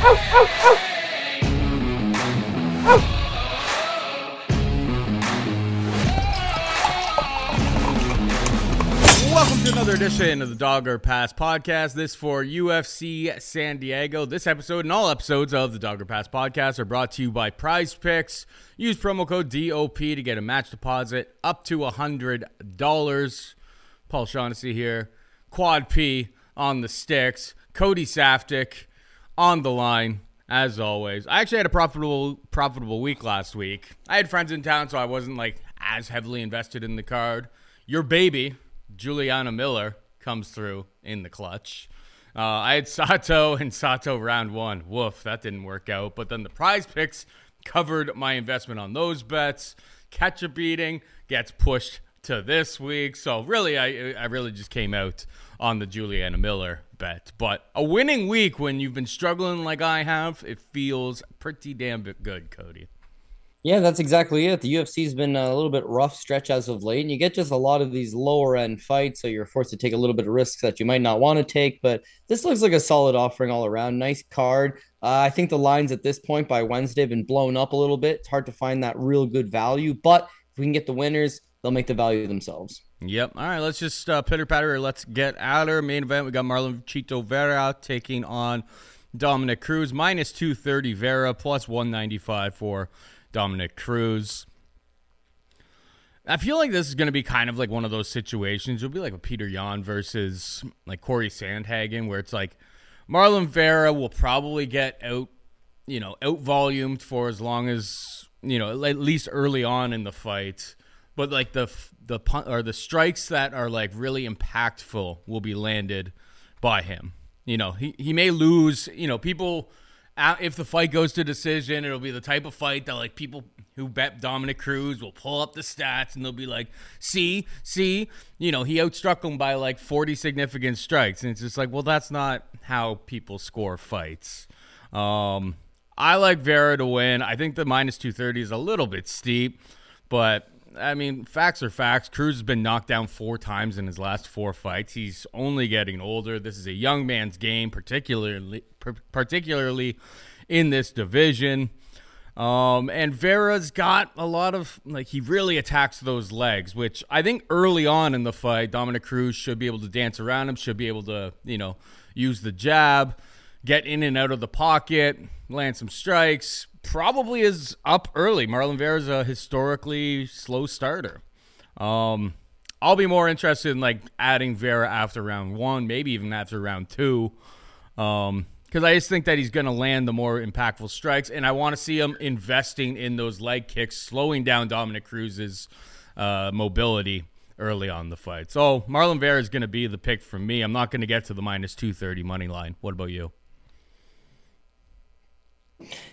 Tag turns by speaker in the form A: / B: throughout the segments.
A: Welcome to another edition of the Dog Or Pass podcast. This for UFC San Diego. This episode and all episodes of the Dog Or Pass podcast are brought to you by Prize Picks. Use promo code DOP to get a match deposit up to $100. Paul Shaughnessy here. Quad P on the sticks. Cody Saftic on the line. As always, I actually had a profitable profitable week last week. I had friends in town, so I wasn't like as heavily invested in the card. Your baby, Juliana Miller comes through in the clutch. Uh, I had Sato and Sato round one. Woof, that didn't work out. But then the prize picks covered my investment on those bets. Ketchup beating gets pushed to this week. So really, I I really just came out on the Juliana Miller bet. But a winning week when you've been struggling like I have, it feels pretty damn good, Cody.
B: Yeah, that's exactly it. The UFC's been a little bit rough stretch as of late, and you get just a lot of these lower end fights, so you're forced to take a little bit of risks that you might not want to take. But this looks like a solid offering all around. Nice card. Uh, I think the lines at this point by Wednesday have been blown up a little bit. It's hard to find that real good value, but if we can get the winners, they'll make the value themselves.
A: Yep. All right, let's just uh, pitter patter. Let's get out our main event. We got Marlon Chito Vera taking on Dominick Cruz, minus 230 Vera, plus 195 for Dominick Cruz. I feel like this is going to be kind of like one of those situations. It'll be like a Petr Yan versus like Corey Sandhagen, where it's like Marlon Vera will probably get out, you know, out volumed for as long as you know, at least early on in the fight. But like the the pun- or the strikes that are like really impactful will be landed by him. You know, he he may lose. You know, people if the fight goes to decision, it'll be the type of fight that like people who bet Dominick Cruz will pull up the stats and they'll be like, "See, see, you know, he outstruck him by like 40 significant strikes." And it's just like, well, that's not how people score fights. Um, I like Vera to win. I think the minus 230 is a little bit steep, but I mean, facts are facts. Cruz has been knocked down four times in his last four fights. He's only getting older. This is a young man's game, particularly particularly in this division. Um, and Vera's got a lot of like he really attacks those legs, which I think early on in the fight, Dominick Cruz should be able to dance around him, should be able to you know use the jab, get in and out of the pocket, land some strikes, probably is up early. Marlon Vera is a historically slow starter. Um, I'll be more interested in like adding Vera after round one, maybe even after round two, because um, I just think that he's going to land the more impactful strikes, and I want to see him investing in those leg kicks, slowing down Dominick Cruz's uh, mobility early on the fight. So Marlon Vera is going to be the pick for me. I'm not going to get to the minus two thirty money line. What about you?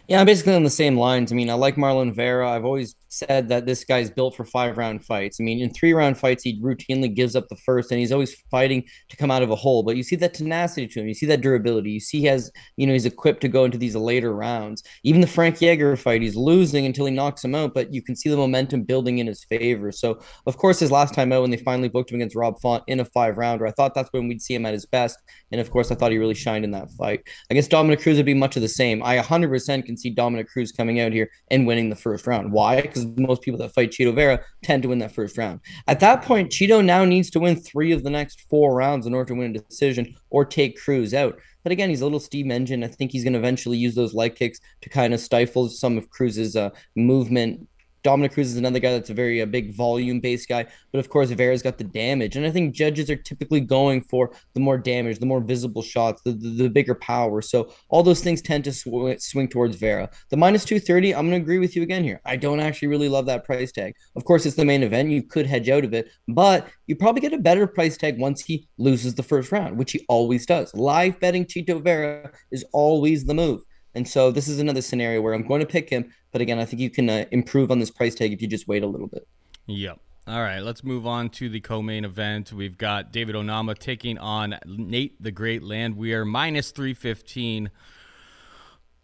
B: Yeah, I'm basically on the same lines. I mean, I like Marlon Vera. I've always said that this guy's built for five round fights. I mean, in three round fights, he routinely gives up the first, and he's always fighting to come out of a hole. But you see that tenacity to him. You see that durability. You see he has, you know, he's equipped to go into these later rounds. Even the Frankie Edgar fight, he's losing until he knocks him out, but you can see the momentum building in his favor. So, of course, his last time out when they finally booked him against Rob Font in a five rounder, I thought that's when we'd see him at his best. And of course, I thought he really shined in that fight. I guess Dominick Cruz, would be much of the same. I 100% can see Dominick Cruz coming out here and winning the first round. Why? Because most people that fight Chito Vera tend to win that first round. At that point, Chito now needs to win three of the next four rounds in order to win a decision or take Cruz out. But again, he's a little steam engine. I think he's going to eventually use those leg kicks to kind of stifle some of Cruz's uh, movement Dominick Cruz is another guy that's a very a big volume based guy, but of course Vera's got the damage, and I think judges are typically going for the more damage, the more visible shots, the the, the bigger power. So all those things tend to sw- swing towards Vera. The minus two thirty, I'm going to agree with you again here. I don't actually really love that price tag. Of course, it's the main event. You could hedge out of it, but you probably get a better price tag once he loses the first round, which he always does. Live betting Chito Vera is always the move. And so this is another scenario where I'm going to pick him. But again, I think you can uh, improve on this price tag if you just wait a little bit.
A: Yep. All right, let's move on to the co-main event. We've got David Onama taking on Nate the Great Land. We are minus 315.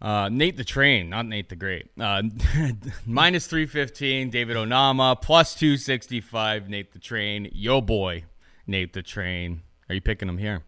A: Uh, Nate the Train, not Nate the Great. Uh, minus 315, David Onama, plus 265, Nate the Train. Yo boy, Nate the Train. Are you picking him here?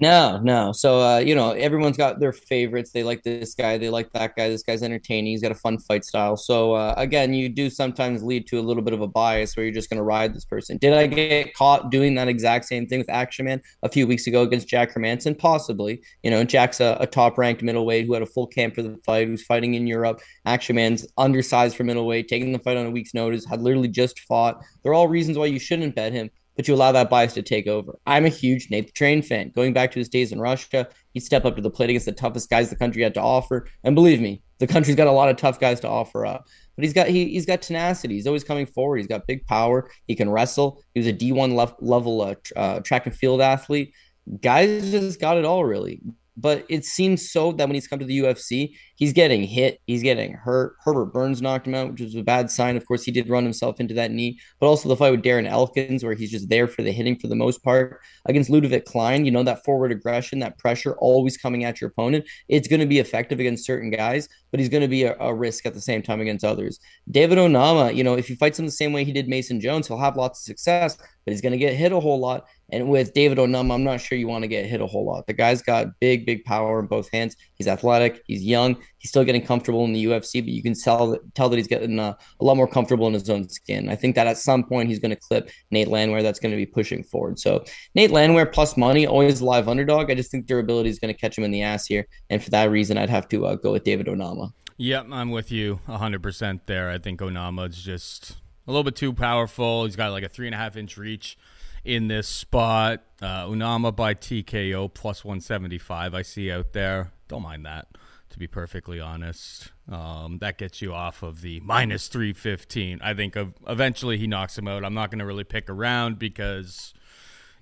B: No, no. So uh, you know, everyone's got their favorites. They like this guy, they like that guy. This guy's entertaining. He's got a fun fight style. So uh, again, you do sometimes lead to a little bit of a bias where you're just going to ride this person. Did I get caught doing that exact same thing with Action Man a few weeks ago against Jack Hermansson? Possibly. You know, Jack's a, a top-ranked middleweight who had a full camp for the fight, who's fighting in Europe. Action Man's undersized for middleweight, taking the fight on a week's notice, had literally just fought. They're all reasons why you shouldn't bet him but you allow that bias to take over. I'm a huge Nate Train fan. Going back to his days in Russia, he stepped up to the plate against the toughest guys the country had to offer. And believe me, the country's got a lot of tough guys to offer up. But he's got he, he's got tenacity. He's always coming forward. He's got big power. He can wrestle. He was a D1 left level uh, uh, track and field athlete. Guys just got it all really. But it seems so that when he's come to the UFC, he's getting hit, he's getting hurt. Herbert Burns knocked him out, which was a bad sign. Of course, he did run himself into that knee, but also the fight with Darren Elkins, where he's just there for the hitting for the most part. Against Ludovit Klein, you know, that forward aggression, that pressure always coming at your opponent. It's going to be effective against certain guys, but he's going to be a, a, risk at the same time against others. David Onama, you know, if he fights him the same way he did Mason Jones, he'll have lots of success, but he's going to get hit a whole lot. And with David Onama, I'm not sure you want to get hit a whole lot. The guy's got big, big power in both hands. He's athletic. He's young. He's still getting comfortable in the UFC, but you can tell that, tell that he's getting uh, a lot more comfortable in his own skin. I think that at some point he's going to clip Nate Landwehr. That's going to be pushing forward. So Nate Landwehr plus money, always a live underdog. I just think durability is going to catch him in the ass here, and for that reason, I'd have to uh, go with David Onama.
A: Yep, I'm with you 100% there. I think Onama's just a little bit too powerful. He's got like a three and a half inch reach in this spot. Uh, Onama by TKO plus 175. I see out there. Don't mind that, to be perfectly honest. Um, that gets you off of the minus 315. I think eventually he knocks him out. I'm not going to really pick around because,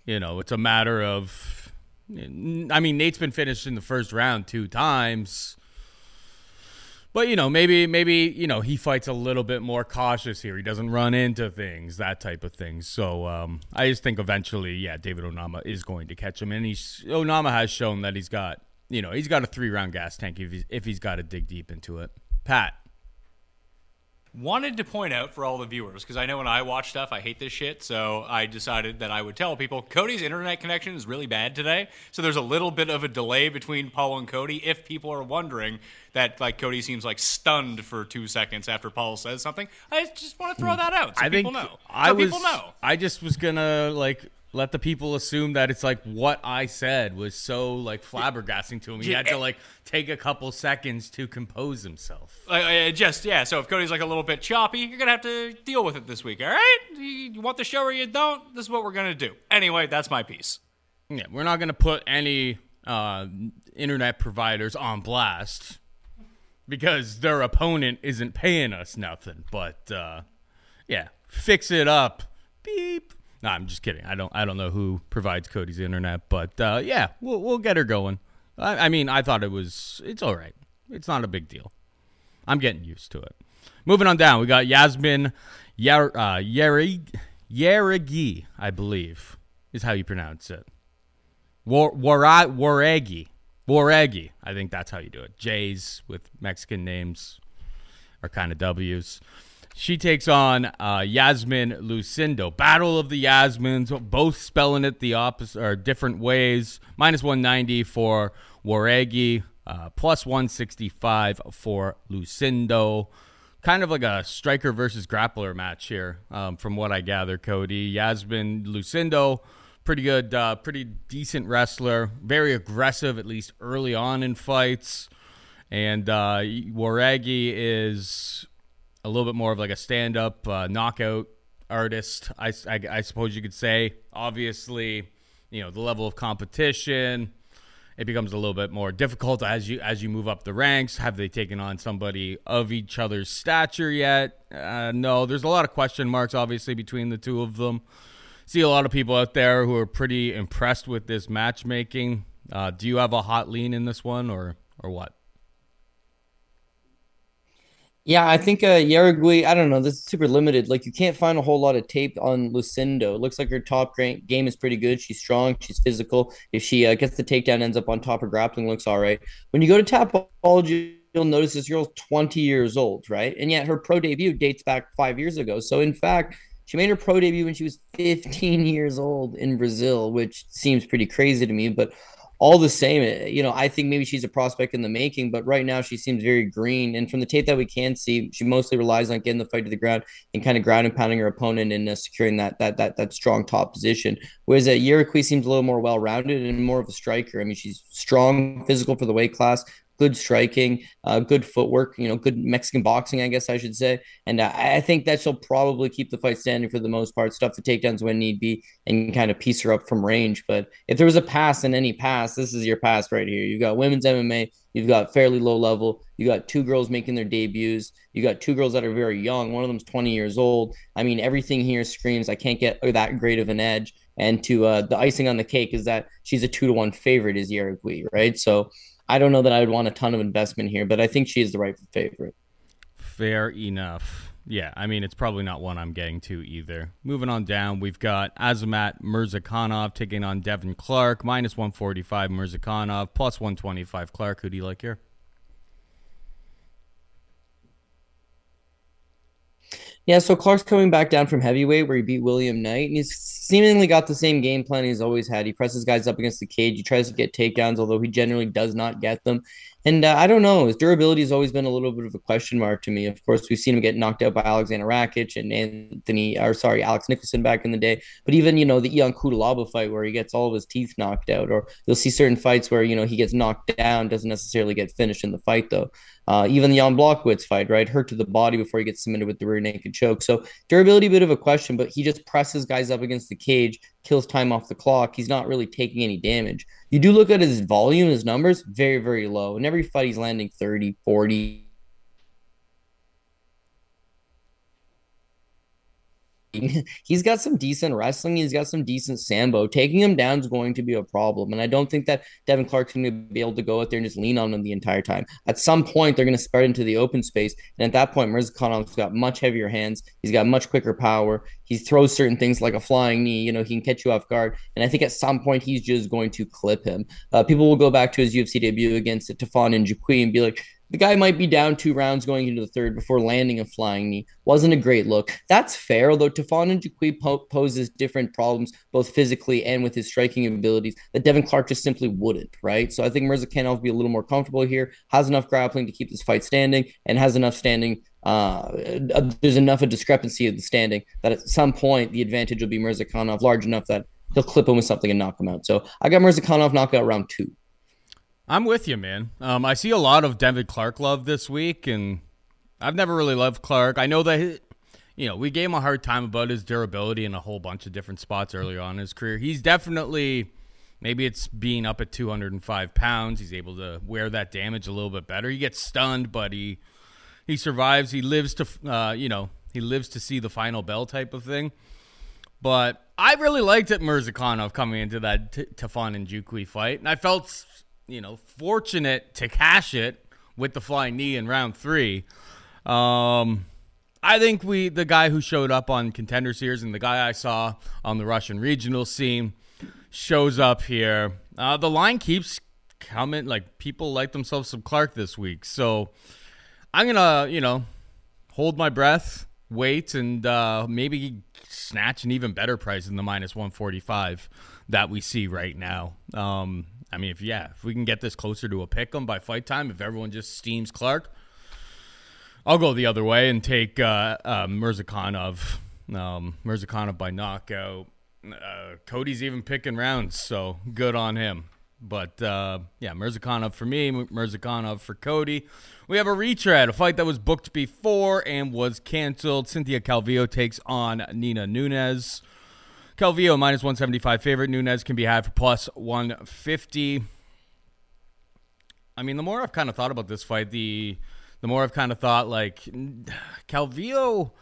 A: you know, it's a matter of. I mean, Nate's been finished in the first round two times. But you know, maybe maybe you know he fights a little bit more cautious here. He doesn't run into things, that type of thing. So um, I just think eventually, yeah, David Onama is going to catch him, and he's Onama has shown that he's got you know he's got a three round gas tank if he's if he's got to dig deep into it. Pat,
C: wanted to point out for all the viewers because I know when I watch stuff, I hate this shit. So I decided that I would tell people Cody's internet connection is really bad today. So there's a little bit of a delay between Paul and Cody. If people are wondering that, like Cody seems like stunned for two seconds after Paul says something, I just want to throw hmm. that out so I people think know. So
A: I
C: was,
A: people know. I just was gonna like let the people assume that it's like what I said was so like flabbergasting to him. He had to like take a couple seconds to compose himself.
C: Uh, just yeah. So if Cody's like a little bit choppy, you're gonna have to deal with it this week. All right? You want the show or you don't? This is what we're gonna do. Anyway, that's my piece.
A: Yeah, we're not gonna put any uh, internet providers on blast because their opponent isn't paying us nothing. But uh, yeah, fix it up. Beep. No, I'm just kidding. I don't. I don't know who provides Cody's internet, but uh, yeah, we'll we'll get her going. I, I, mean, I thought it was. It's all right. It's not a big deal. I'm getting used to it. Moving on down, we got Yazmin Yar, uh, I believe is how you pronounce it. War Jauregui. Jauregui. I think that's how you do it. J's with Mexican names are kind of W's. She takes on uh, Iasmin Lucindo. Battle of the Yasmins, both spelling it the opposite or different ways. Minus 190 for Jauregui, uh, plus 165 for Lucindo. Kind of like a striker versus grappler match here, um, from what I gather, Cody. Iasmin Lucindo, pretty good, uh, pretty decent wrestler. Very aggressive, at least early on in fights And uh, Jauregui is a little bit more of like a stand up uh, knockout artist, I, I, I suppose you could say. Obviously, you know, the level of competition it becomes a little bit more difficult as you as you move up the ranks. Have they taken on somebody of each other's stature yet? Uh, no, there's a lot of question marks obviously between the two of them. See a lot of people out there who are pretty impressed with this matchmaking. Uh, do you have a hot lean in this one or or what?
B: Yeah, I think uh Jauregui, I don't know, this is super limited. Like you can't find a whole lot of tape on Lucindo. It looks like her top game is pretty good. She's strong, she's physical. If she uh, gets the takedown, ends up on top, her grappling looks all right. When you go to Tapology, you'll notice this girl's 20 years old, right? And yet her pro debut dates back five years ago. So in fact, she made her pro debut when she was 15 years old in Brazil, which seems pretty crazy to me, but all the same, eh, you know, I think maybe she's a prospect in the making, but right now she seems very green. And from the tape that we can see, she mostly relies on getting the fight to the ground and kind of ground and pounding her opponent and uh, securing that that that that strong top position. Whereas uh, Jauregui seems a little more well rounded and more of a striker. I mean, she's strong, physical for the weight class, good striking, uh, good footwork, you know, good Mexican boxing, I guess I should say. And uh, I think that she'll probably keep the fight standing for the most part, stuff the takedowns when need be, and kind of piece her up from range. But if there was a pass in any pass, this is your pass right here. You've got women's MMA, you've got fairly low level, you got two girls making their debuts, you got two girls that are very young. One of them's 20 years old. I mean, everything here screams I can't get that great of an edge. And to uh, the icing on the cake is that she's a two to one favorite, is Jauregui, right? So I don't know that I would want a ton of investment here, but I think she is the right favorite.
A: Fair enough. Yeah, I mean, it's probably not one I'm getting to either. Moving on down, we've got Azamat Murzakanov taking on Devin Clark, minus 145 Murzakanov, plus 125 Clark. Who do you like here?
B: Yeah, so Clark's coming back down from heavyweight where he beat William Knight, and he's seemingly got the same game plan he's always had. He presses guys up against the cage, he tries to get takedowns, although he generally does not get them. And uh, I don't know, his durability has always been a little bit of a question mark to me. Of course, we've seen him get knocked out by Alexander Rakic and Anthony, or sorry, Alex Nicholson back in the day. But even, you know, the Ion Cutelaba fight where he gets all of his teeth knocked out, or you'll see certain fights where, you know, he gets knocked down, doesn't necessarily get finished in the fight, though. Uh, even the Jan Blachowicz fight, right? Hurt to the body before he gets submitted with the rear naked choke. So durability, a bit of a question, but he just presses guys up against the cage, kills time off the clock. He's not really taking any damage. You do look at his volume, his numbers, very, very low. In every fight, he's landing 30, 40, he's got some decent wrestling. He's got some decent sambo. Taking him down is going to be a problem. And I don't think that Devin Clark's going to be able to go out there and just lean on him the entire time. At some point, they're going to spread into the open space. And at that point, Murzakanov has got much heavier hands. He's got much quicker power. He throws certain things like a flying knee. You know, he can catch you off guard. And I think at some point, he's just going to clip him. Uh, people will go back to his UFC debut against Tafon and Nchukwi and be like, the guy might be down two rounds going into the third before landing a flying knee. Wasn't a great look. That's fair, although Tafon Nchukwi po- poses different problems, both physically and with his striking abilities, that Devin Clark just simply wouldn't, right? So I think Murzakanov will be a little more comfortable here, has enough grappling to keep this fight standing, and has enough standing. Uh, there's enough of discrepancy of the standing that at some point the advantage will be Murzakanov large enough that he'll clip him with something and knock him out. So I got Murzakanov knockout round two.
A: I'm with you, man. Um, I see a lot of David Clark love this week, and I've never really loved Clark. I know that, you know, we gave him a hard time about his durability in a whole bunch of different spots earlier on in his career. He's definitely, maybe it's being up at 205 pounds. He's able to wear that damage a little bit better. He gets stunned, but he he survives. He lives to, uh, you know, he lives to see the final bell type of thing. But I really liked it, Murzakanov coming into that T- and Nchukwi fight, and I felt you know, fortunate to cash it with the flying knee in round three. Um, I think we, the guy who showed up on Contender Series and the guy I saw on the Russian regional scene, shows up here. Uh, the line keeps coming. Like people like themselves some Clark this week, so I'm gonna, you know, hold my breath, wait, and uh, maybe snatch an even better price than the minus 145 that we see right now. Um, I mean, if yeah, if we can get this closer to a pick 'em by fight time, if everyone just steams Clark, I'll go the other way and take uh, uh, Murzakanov, um, Murzakanov by knockout. Uh, Cody's even picking rounds, so good on him. But uh, yeah, Murzakanov for me, Murzakanov for Cody. We have a retread, a fight that was booked before and was canceled. Cynthia Calvillo takes on Nina Nunes. Calvillo minus 175 favorite. Nunes can be had for plus 150. I mean, the more I've kind of thought about this fight, the the more I've kind of thought like Calvillo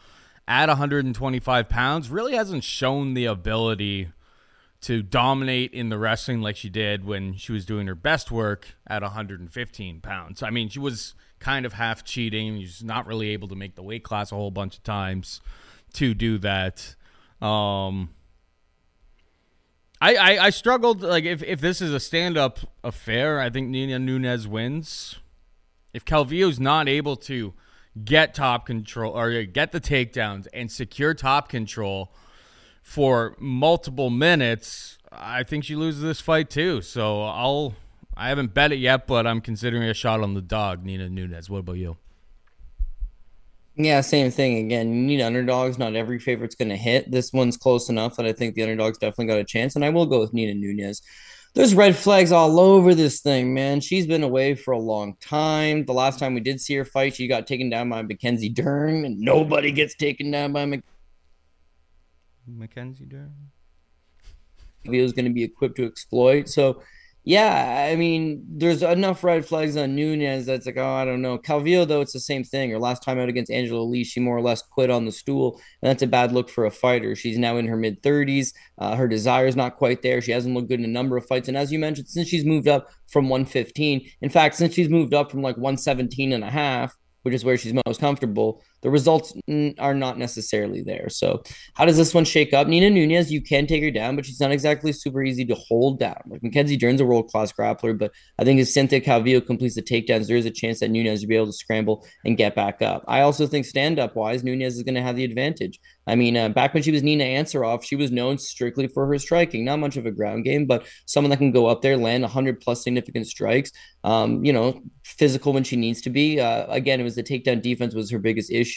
A: at 125 pounds really hasn't shown the ability to dominate in the wrestling like she did when she was doing her best work at 115 pounds. I mean, she was kind of half cheating. She's not really able to make the weight class a whole bunch of times to do that. Um, I, I, I struggled like if, if this is a stand up affair, I think Nina Nunes wins. If Calvillo's not able to get top control or get the takedowns and secure top control for multiple minutes, I think she loses this fight too. So I'll I haven't bet it yet, but I'm considering a shot on the dog, Nina Nunes. What about you?
B: Yeah, same thing. Again, you need underdogs. Not every favorite's going to hit. This one's close enough that I think the underdog's definitely got a chance, and I will go with Nina Nunes. There's red flags all over this thing, man. She's been away for a long time. The last time we did see her fight, she got taken down by Mackenzie Dern, and nobody gets taken down by Mc-
A: Mackenzie Dern.
B: He was going to be equipped to exploit. So yeah, I mean, there's enough red flags on Nunes that's like, oh, I don't know. Calvillo, though, it's the same thing. Her last time out against Angela Lee, she more or less quit on the stool, and that's a bad look for a fighter. She's now in her mid 30s. Uh, her desire is not quite there. She hasn't looked good in a number of fights. And as you mentioned, since she's moved up from 115, in fact, since she's moved up from like 117 and a half, which is where she's most comfortable, the results are not necessarily there. So, how does this one shake up? Nina Nunes, you can take her down, but she's not exactly super easy to hold down. Like Mackenzie Dern's a world class grappler, but I think if Cynthia Calvillo completes the takedowns, there is a chance that Nunes will be able to scramble and get back up. I also think stand up wise, Nunes is going to have the advantage. I mean, uh, back when she was Nina Ansaroff, she was known strictly for her striking, not much of a ground game, but someone that can go up there, land 100 plus significant strikes. Um, you know, physical when she needs to be. Uh, again, it was the takedown defense was her biggest issue.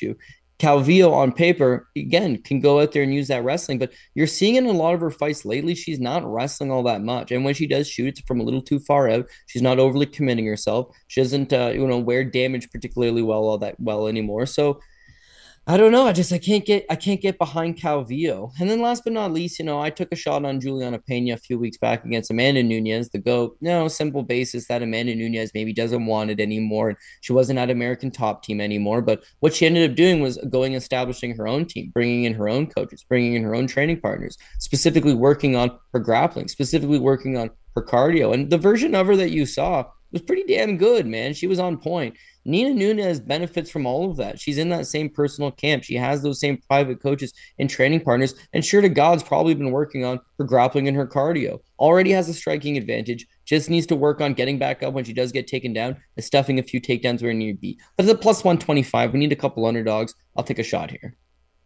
B: Calvillo on paper, again, can go out there and use that wrestling, but you're seeing in a lot of her fights lately, she's not wrestling all that much. And when she does shoot, it's from a little too far out. She's not overly committing herself. She doesn't, uh, you know, wear damage particularly well all that well anymore. So I don't know. I just I can't get I can't get behind Calvillo. And then last but not least, you know, I took a shot on Juliana Pena a few weeks back against Amanda Nunes. the GOAT. No, simple basis that Amanda Nunes maybe doesn't want it anymore. She wasn't at American top team anymore. But what she ended up doing was going establishing her own team, bringing in her own coaches, bringing in her own training partners, specifically working on her grappling, specifically working on her cardio. And the version of her that you saw was pretty damn good, man. She was on point. Nina Nunes benefits from all of that. She's in that same personal camp. She has those same private coaches and training partners. And sure to God's probably been working on her grappling and her cardio. Already has a striking advantage. Just needs to work on getting back up when she does get taken down and stuffing a few takedowns where need be. But at plus 125, we need a couple underdogs. I'll take a shot here.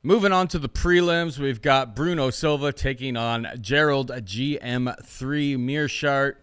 A: Moving on to the prelims, we've got Bruno Silva taking on Gerald GM3 Meerschaert.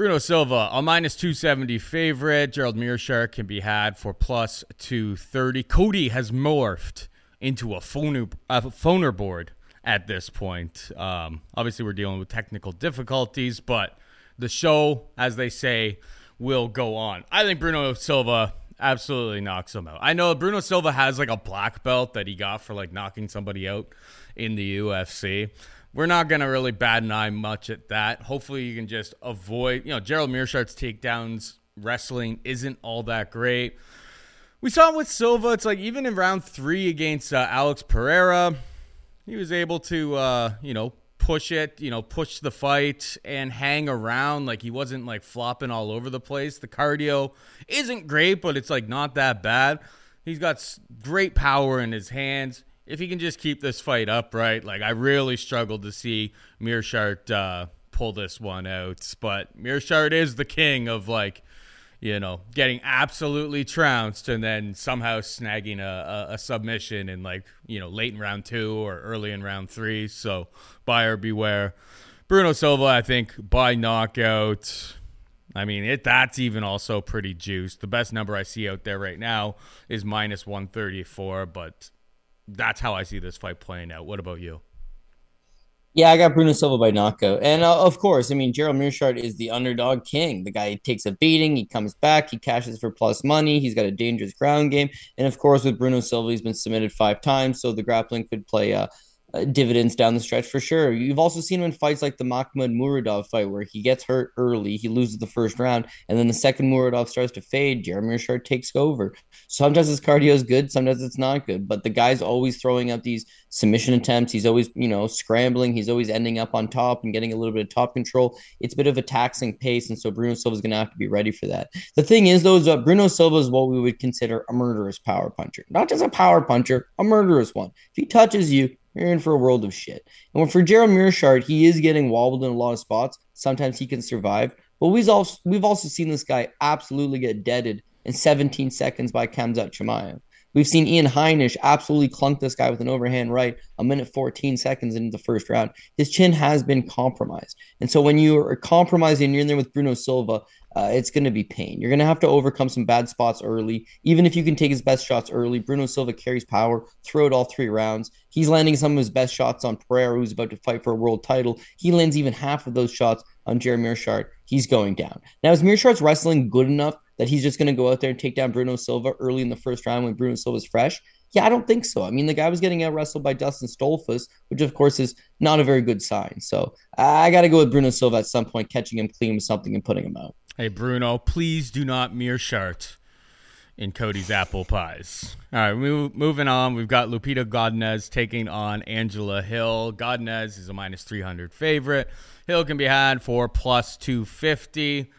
A: Bruno Silva, a minus 270 favorite. Gerald Meerschaert can be had for plus 230. Cody has morphed into a phoner, a phoner board at this point. Um, obviously, we're dealing with technical difficulties, but the show, as they say, will go on. I think Bruno Silva absolutely knocks him out. I know Bruno Silva has like a black belt that he got for like knocking somebody out in the UFC we're not going to really bad an eye much at that. Hopefully, you can just avoid, you know, Gerald Meerschaert's takedowns wrestling isn't all that great. We saw it with Silva. It's like even in round three against uh, Alex Pereira, he was able to, uh, you know, push it, you know, push the fight and hang around. Like he wasn't like flopping all over the place. The cardio isn't great, but it's like not that bad. He's got great power in his hands if he can just keep this fight upright, like I really struggled to see Meerschaert uh, pull this one out. But Meerschaert is the king of like, you know, getting absolutely trounced and then somehow snagging a, a, a submission in like, you know, late in round two or early in round three. So buyer beware. Bruno Silva, I think by knockout. I mean, it that's even also pretty juiced. The best number I see out there right now is minus 134, but that's how I see this fight playing out. What about you?
B: Yeah, I got Bruno Silva by knockout. And uh, of course, I mean, Gerald Meerschaert is the underdog king. The guy takes a beating, he comes back, he cashes for plus money, he's got a dangerous ground game. And of course, with Bruno Silva, he's been submitted five times, so the grappling could play uh, uh, dividends down the stretch for sure. You've also seen him in fights like the Makhmud Muradov fight where he gets hurt early, he loses the first round, and then the second Muradov starts to fade. Jeremy Meerschaert takes over. Sometimes his cardio is good, sometimes it's not good, but the guy's always throwing out these submission attempts. He's always, you know, scrambling. He's always ending up on top and getting a little bit of top control. It's a bit of a taxing pace, and so Bruno Silva is going to have to be ready for that. The thing is, though, is that Bruno Silva is what we would consider a murderous power puncher, not just a power puncher, a murderous one. If he touches you, you're in for a world of shit. And for Gerald Meerschaert, he is getting wobbled in a lot of spots. Sometimes he can survive, but we've also we've also seen this guy absolutely get deaded in 17 seconds by Khamzat Chimaev. We've seen Ian Heinisch absolutely clunk this guy with an overhand right a minute 14 seconds into the first round. His chin has been compromised. And so when you are compromised and you're in there with Bruno Silva, uh, it's going to be pain. You're going to have to overcome some bad spots early. Even if you can take his best shots early, Bruno Silva carries power throughout all three rounds. He's landing some of his best shots on Pereira, who's about to fight for a world title. He lands even half of those shots on Jeremy Meerschaert. He's going down. Now, is Meerschaert's wrestling good enough that he's just going to go out there and take down Bruno Silva early in the first round when Bruno Silva's fresh? Yeah, I don't think so. I mean, the guy was getting out wrestled by Dustin Stoltzfus, which of course is not a very good sign. So I got to go with Bruno Silva at some point, catching him clean with something and putting him out.
A: Hey, Bruno, please do not Meerschaert in Cody's apple pies. All right, moving on. We've got Lupita Godinez taking on Angela Hill. Godinez is a minus 300 favorite. Hill can be had for plus 250.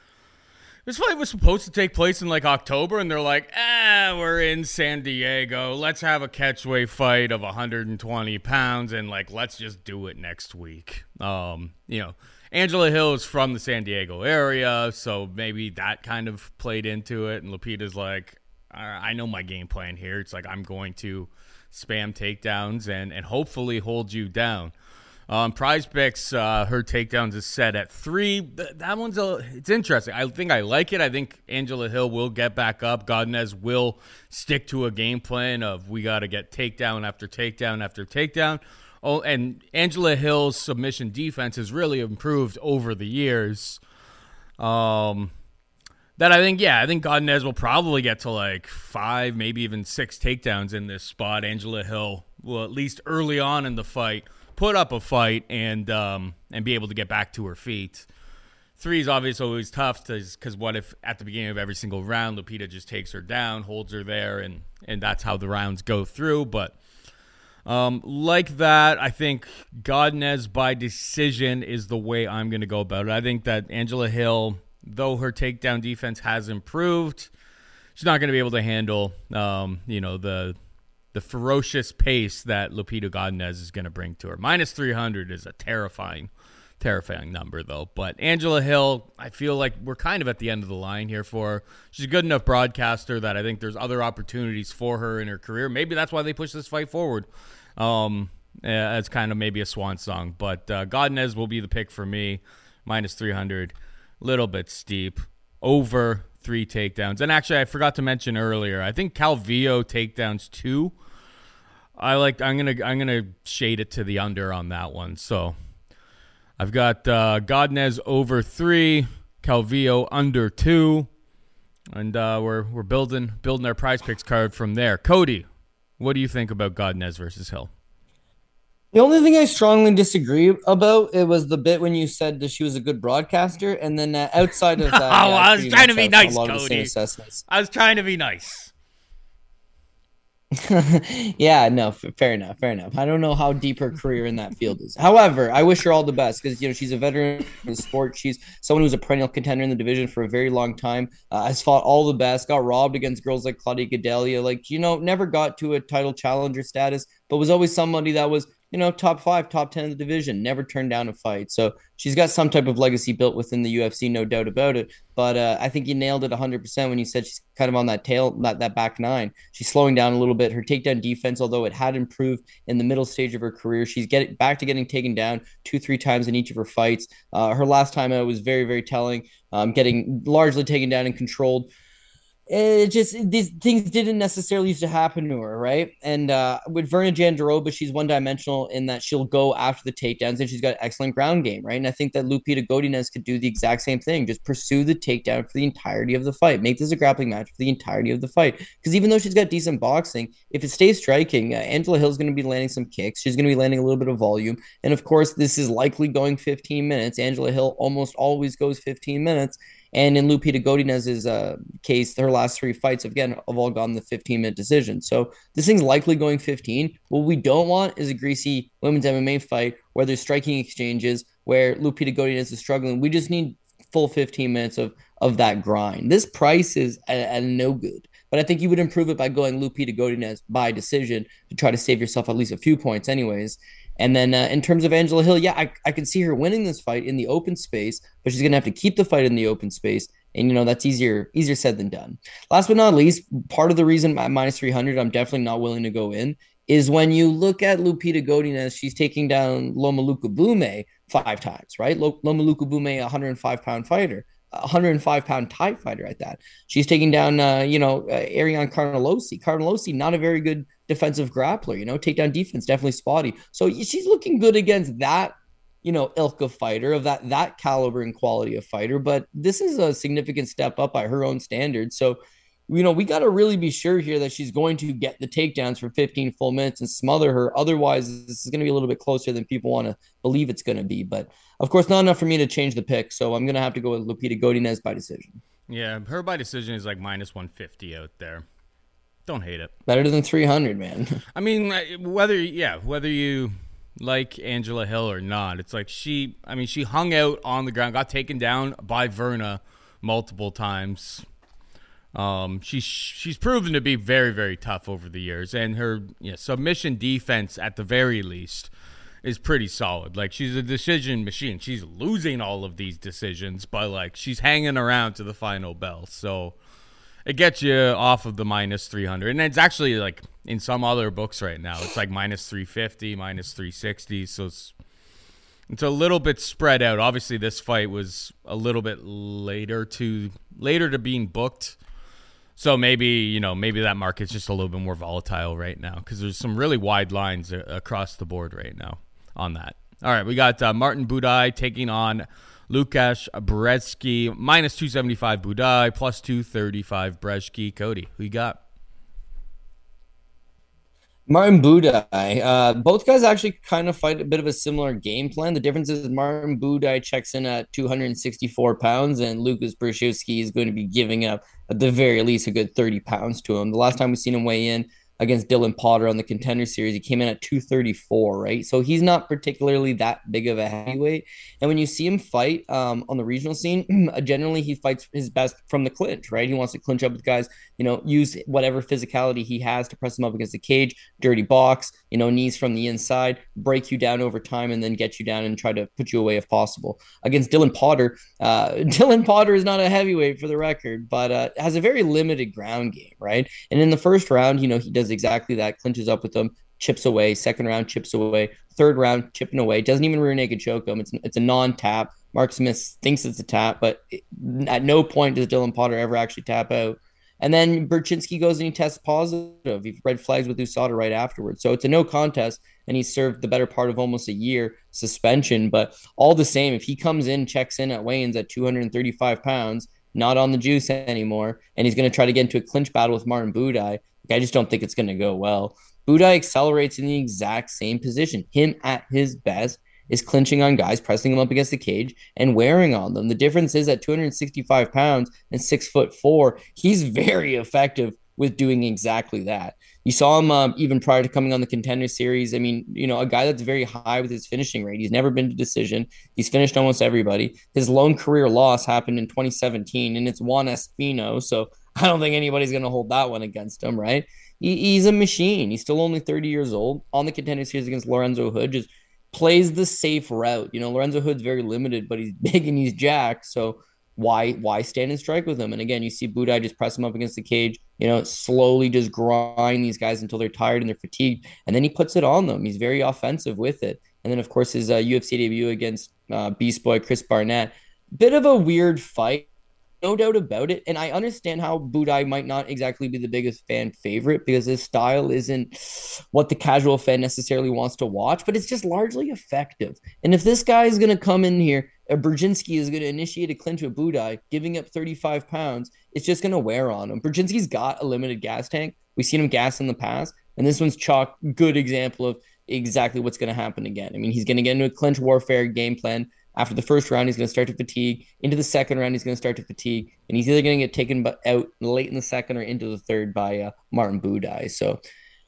A: This fight was supposed to take place in like October, and they're like, ah, we're in San Diego. Let's have a catchweight fight of 120 pounds, and like, let's just do it next week. Um, you know, Angela Hill is from the San Diego area, so maybe that kind of played into it. And Lupita's like, I know my game plan here. It's like I'm going to spam takedowns and and hopefully hold you down. Um, Prize Picks, uh, her takedowns is set at three. That one's a, it's interesting. I think I like it. I think Angela Hill will get back up. Godinez will stick to a game plan of we got to get takedown after takedown after takedown. Oh, and Angela Hill's submission defense has really improved over the years. Um, that I think, yeah, I think Godinez will probably get to like five, maybe even six takedowns in this spot. Angela Hill will at least early on in the fight put up a fight and um, and be able to get back to her feet. Three is obviously always tough because what if at the beginning of every single round Lupita just takes her down, holds her there, and and that's how the rounds go through. But um, like that, I think Godinez by decision is the way I'm going to go about it. I think that Angela Hill, though her takedown defense has improved, she's not going to be able to handle, um, you know, the the ferocious pace that Lupita Godinez is going to bring to her. Minus 300 is a terrifying, terrifying number, though. But Angela Hill, I feel like we're kind of at the end of the line here for her. She's a good enough broadcaster that I think there's other opportunities for her in her career. Maybe that's why they push this fight forward. Um, yeah, as kind of maybe a swan song. But uh, Godinez will be the pick for me. Minus 300. Little bit steep. Over three takedowns. And actually, I forgot to mention earlier. I think Calvillo takedowns two. I like. I'm gonna. I'm gonna shade it to the under on that one. So I've got uh, Godinez over three, Calvillo under two, and uh, we're we're building building our prize picks card from there. Cody, what do you think about Godinez versus Hill?
B: The only thing I strongly disagree about it was the bit when you said that she was a good broadcaster, and then uh, outside of that,
A: oh, I was trying to be nice, Cody. I was trying to be nice.
B: yeah, no, fair enough, fair enough. I don't know how deep her career in that field is. However, I wish her all the best because you know she's a veteran in the sport. She's someone who's a perennial contender in the division for a very long time. Uh, has fought all the best, got robbed against girls like Claudia Gadelha. Like you know, never got to a title challenger status, but was always somebody that was you know, top five, top 10 of the division, never turned down a fight. So she's got some type of legacy built within the UFC, no doubt about it. But uh, I think you nailed it 100% when you said she's kind of on that tail, that, that back nine. She's slowing down a little bit. Her takedown defense, although it had improved in the middle stage of her career, she's getting back to getting taken down two, three times in each of her fights. Uh, her last time out was very, very telling, um, getting largely taken down and controlled it just these things didn't necessarily used to happen to her, right? And uh, with Virna Jandiroba, she's one dimensional in that she'll go after the takedowns and she's got excellent ground game, right? And I think that Lupita Godinez could do the exact same thing, just pursue the takedown for the entirety of the fight, make this a grappling match for the entirety of the fight. Because even though she's got decent boxing, if it stays striking, uh, Angela Hill's going to be landing some kicks. She's going to be landing a little bit of volume, and of course, this is likely going 15 minutes. Angela Hill almost always goes 15 minutes. And in Lupita Godinez's uh, case, her last three fights again have all gone the 15 minute decision. So this thing's likely going 15. What we don't want is a greasy women's MMA fight where there's striking exchanges, where Lupita Godinez is struggling. We just need full 15 minutes of of that grind. This price is a, a no good, but I think you would improve it by going Lupita Godinez by decision to try to save yourself at least a few points, anyways. And then uh, in terms of Angela Hill, yeah, I, I can see her winning this fight in the open space, but she's going to have to keep the fight in the open space. And, you know, that's easier easier said than done. Last but not least, part of the reason at minus 300, I'm definitely not willing to go in is when you look at Lupita Godinez, she's taking down Loma Lookboonmee five times, right? Loma a 105 pound fighter. 105 pound Thai fighter at that. She's taking down, uh, you know, uh, Ariane Carnelossi. Carnelossi, not a very good defensive grappler. You know, takedown defense definitely spotty. So she's looking good against that, you know, ilk of fighter of that that caliber and quality of fighter. But this is a significant step up by her own standards. So, you know, we got to really be sure here that she's going to get the takedowns for 15 full minutes and smother her. Otherwise, this is going to be a little bit closer than people want to believe it's going to be. But of course, not enough for me to change the pick. So I'm going to have to go with Lupita Godinez by decision.
A: Yeah, her by decision is like minus 150 out there. Don't hate it.
B: Better than 300, man.
A: I mean, whether yeah, whether you like Angela Hill or not, it's like she. I mean, she hung out on the ground, got taken down by Virna multiple times. Um, she's she's proven to be very very tough over the years, and her you know, submission defense at the very least is pretty solid. Like she's a decision machine. She's losing all of these decisions, but like she's hanging around to the final bell. So it gets you off of the minus 300 and it's actually like in some other books right now it's like minus 350 minus 360 so it's it's a little bit spread out. Obviously this fight was a little bit later to later to being booked. So maybe you know maybe that market's just a little bit more volatile right now because there's some really wide lines across the board right now on that. All right we got uh, Martin Buday taking on Lukasz Brzeski, minus 275 Buday, plus 235 Brzeski. Cody, who you got?
B: Martin Buday. Uh, both guys actually kind of fight a bit of a similar game plan. The difference is Martin Buday checks in at 264 pounds, and Lukasz Brzeski is going to be giving up at the very least a good 30 pounds to him. The last time we've seen him weigh in, against Dylan Potter on the contender series. He came in at 234, right? So he's not particularly that big of a heavyweight. And when you see him fight um, on the regional scene, generally he fights his best from the clinch, right? He wants to clinch up with guys, you know, use whatever physicality he has to press him up against the cage, dirty box, you know, knees from the inside, break you down over time, and then get you down and try to put you away if possible. Against Dylan Potter, uh, Dylan Potter is not a heavyweight for the record, but uh, has a very limited ground game, right? And in the first round, you know, he does exactly that, clinches up with them, chips away. Second round, chips away. Third round, chipping away. Doesn't even rear naked choke him. It's it's a non tap. Mark Smith thinks it's a tap, but at no point does Dylan Potter ever actually tap out. And then Brzezinski goes and he tests positive. He red flags with USADA right afterwards. So it's a no contest, and he served the better part of almost a year suspension. But all the same, if he comes in, checks in at weigh-ins at 235 pounds, not on the juice anymore, and he's going to try to get into a clinch battle with Martin Buday, I just don't think it's going to go well. Buday accelerates in the exact same position. Him at his best is clinching on guys, pressing them up against the cage, and wearing on them. The difference is at 265 pounds and six foot four, he's very effective with doing exactly that. You saw him um, even prior to coming on the contender series. I mean, you know, a guy that's very high with his finishing rate. He's never been to decision. He's finished almost everybody. His lone career loss happened in 2017, and it's Juan Espino. So I don't think anybody's going to hold that one against him, right? He, he's a machine. He's still only 30 years old. On the contender series against Lorenzo Hood, just plays the safe route. You know, Lorenzo Hood's very limited, but he's big and he's jacked. So why why stand and strike with him? And again, you see Buday just press him up against the cage, you know, slowly just grind these guys until they're tired and they're fatigued. And then he puts it on them. He's very offensive with it. And then, of course, his uh, UFC debut against uh, Beast Boy Chris Barnett. Bit of a weird fight no doubt about it. And I understand how Buday might not exactly be the biggest fan favorite because his style isn't what the casual fan necessarily wants to watch, but it's just largely effective. And if this guy is going to come in here, Brzezinski is going to initiate a clinch with Buday, giving up 35 pounds, it's just going to wear on him. Brzezinski's got a limited gas tank. We've seen him gas in the past. And this one's chalk, good example of exactly what's going to happen again. I mean, he's going to get into a clinch warfare game plan after the first round, he's going to start to fatigue. Into the second round, he's going to start to fatigue, and he's either going to get taken out late in the second or into the third by uh, Martin Buday. So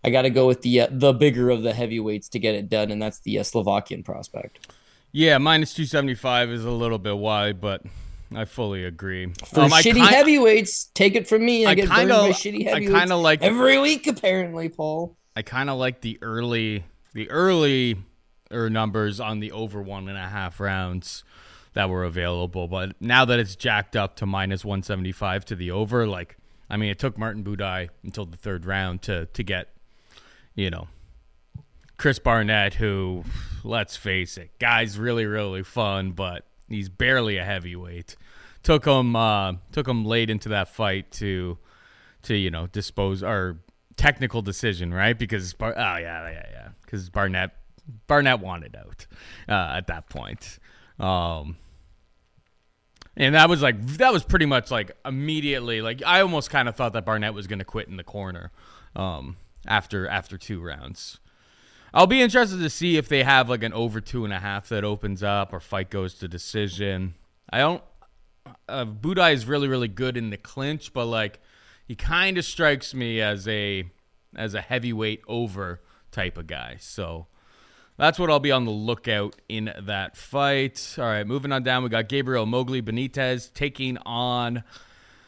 B: I got to go with the uh, the bigger of the heavyweights to get it done, and that's the uh, Slovakian prospect.
A: Yeah, minus two seventy five is a little bit wide, but I fully agree.
B: For um, shitty kinda, heavyweights, take it from me. I, I get kinda, burned by shitty heavyweights. I kind of like every week, apparently, Paul.
A: I kind of like the early, the early or numbers on the over one and a half rounds that were available. But now that it's jacked up to minus 175 to the over, like, I mean, it took Martin Buday until the third round to, to get, you know, Chris Barnett, who, let's face it, guy's really, really fun, but he's barely a heavyweight. Took him, uh, took him late into that fight to, to you know, dispose or technical decision, right? Because, oh yeah, yeah, yeah, because Barnett Barnett wanted out uh, at that point. Um, and that was like that was pretty much like immediately like I almost kind of thought that Barnett was going to quit in the corner um, after after two rounds. I'll be interested to see if they have like an over two and a half that opens up or fight goes to decision. I don't. Uh, Buday is really really good in the clinch, but like he kind of strikes me as a as a heavyweight over type of guy. So that's what I'll be on the lookout in that fight. All right, moving on down, we got Gabriel Mowgli Benitez taking on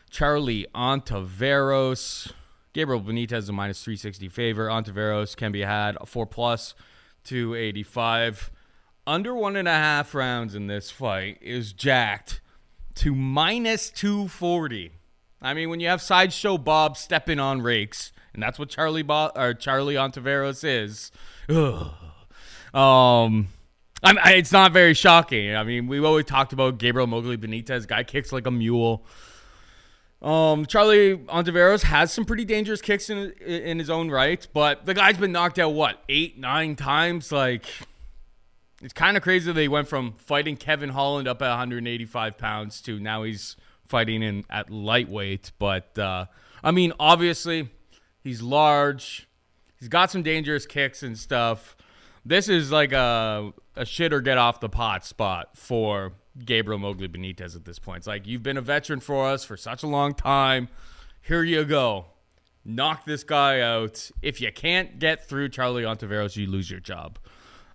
A: Charlie Ontiveros. Gabriel Benitez is a minus 360 favor. Ontiveros can be had a 4 plus 285. Under one and a half rounds in this fight is jacked to minus 240. I mean, when you have Sideshow Bob stepping on rakes, and that's what Charlie Bo- or Charlie Ontiveros is. Ugh um, I, it's not very shocking. I mean, we've always talked about Gabriel Mowgli Benitez. Guy kicks like a mule. Um, Charlie Ontiveros has some pretty dangerous kicks in in his own right, but the guy's been knocked out what eight, nine times. Like, it's kind of crazy. They went from fighting Kevin Holland up at 185 pounds to now he's fighting in at lightweight. But uh, I mean, obviously, he's large. He's got some dangerous kicks and stuff this is like a a shit or get off the pot spot for Gabriel Mowgli Benitez at this point. It's like you've been a veteran for us for such a long time. Here you go. Knock this guy out. If you can't get through Charlie Ontiveros, you lose your job.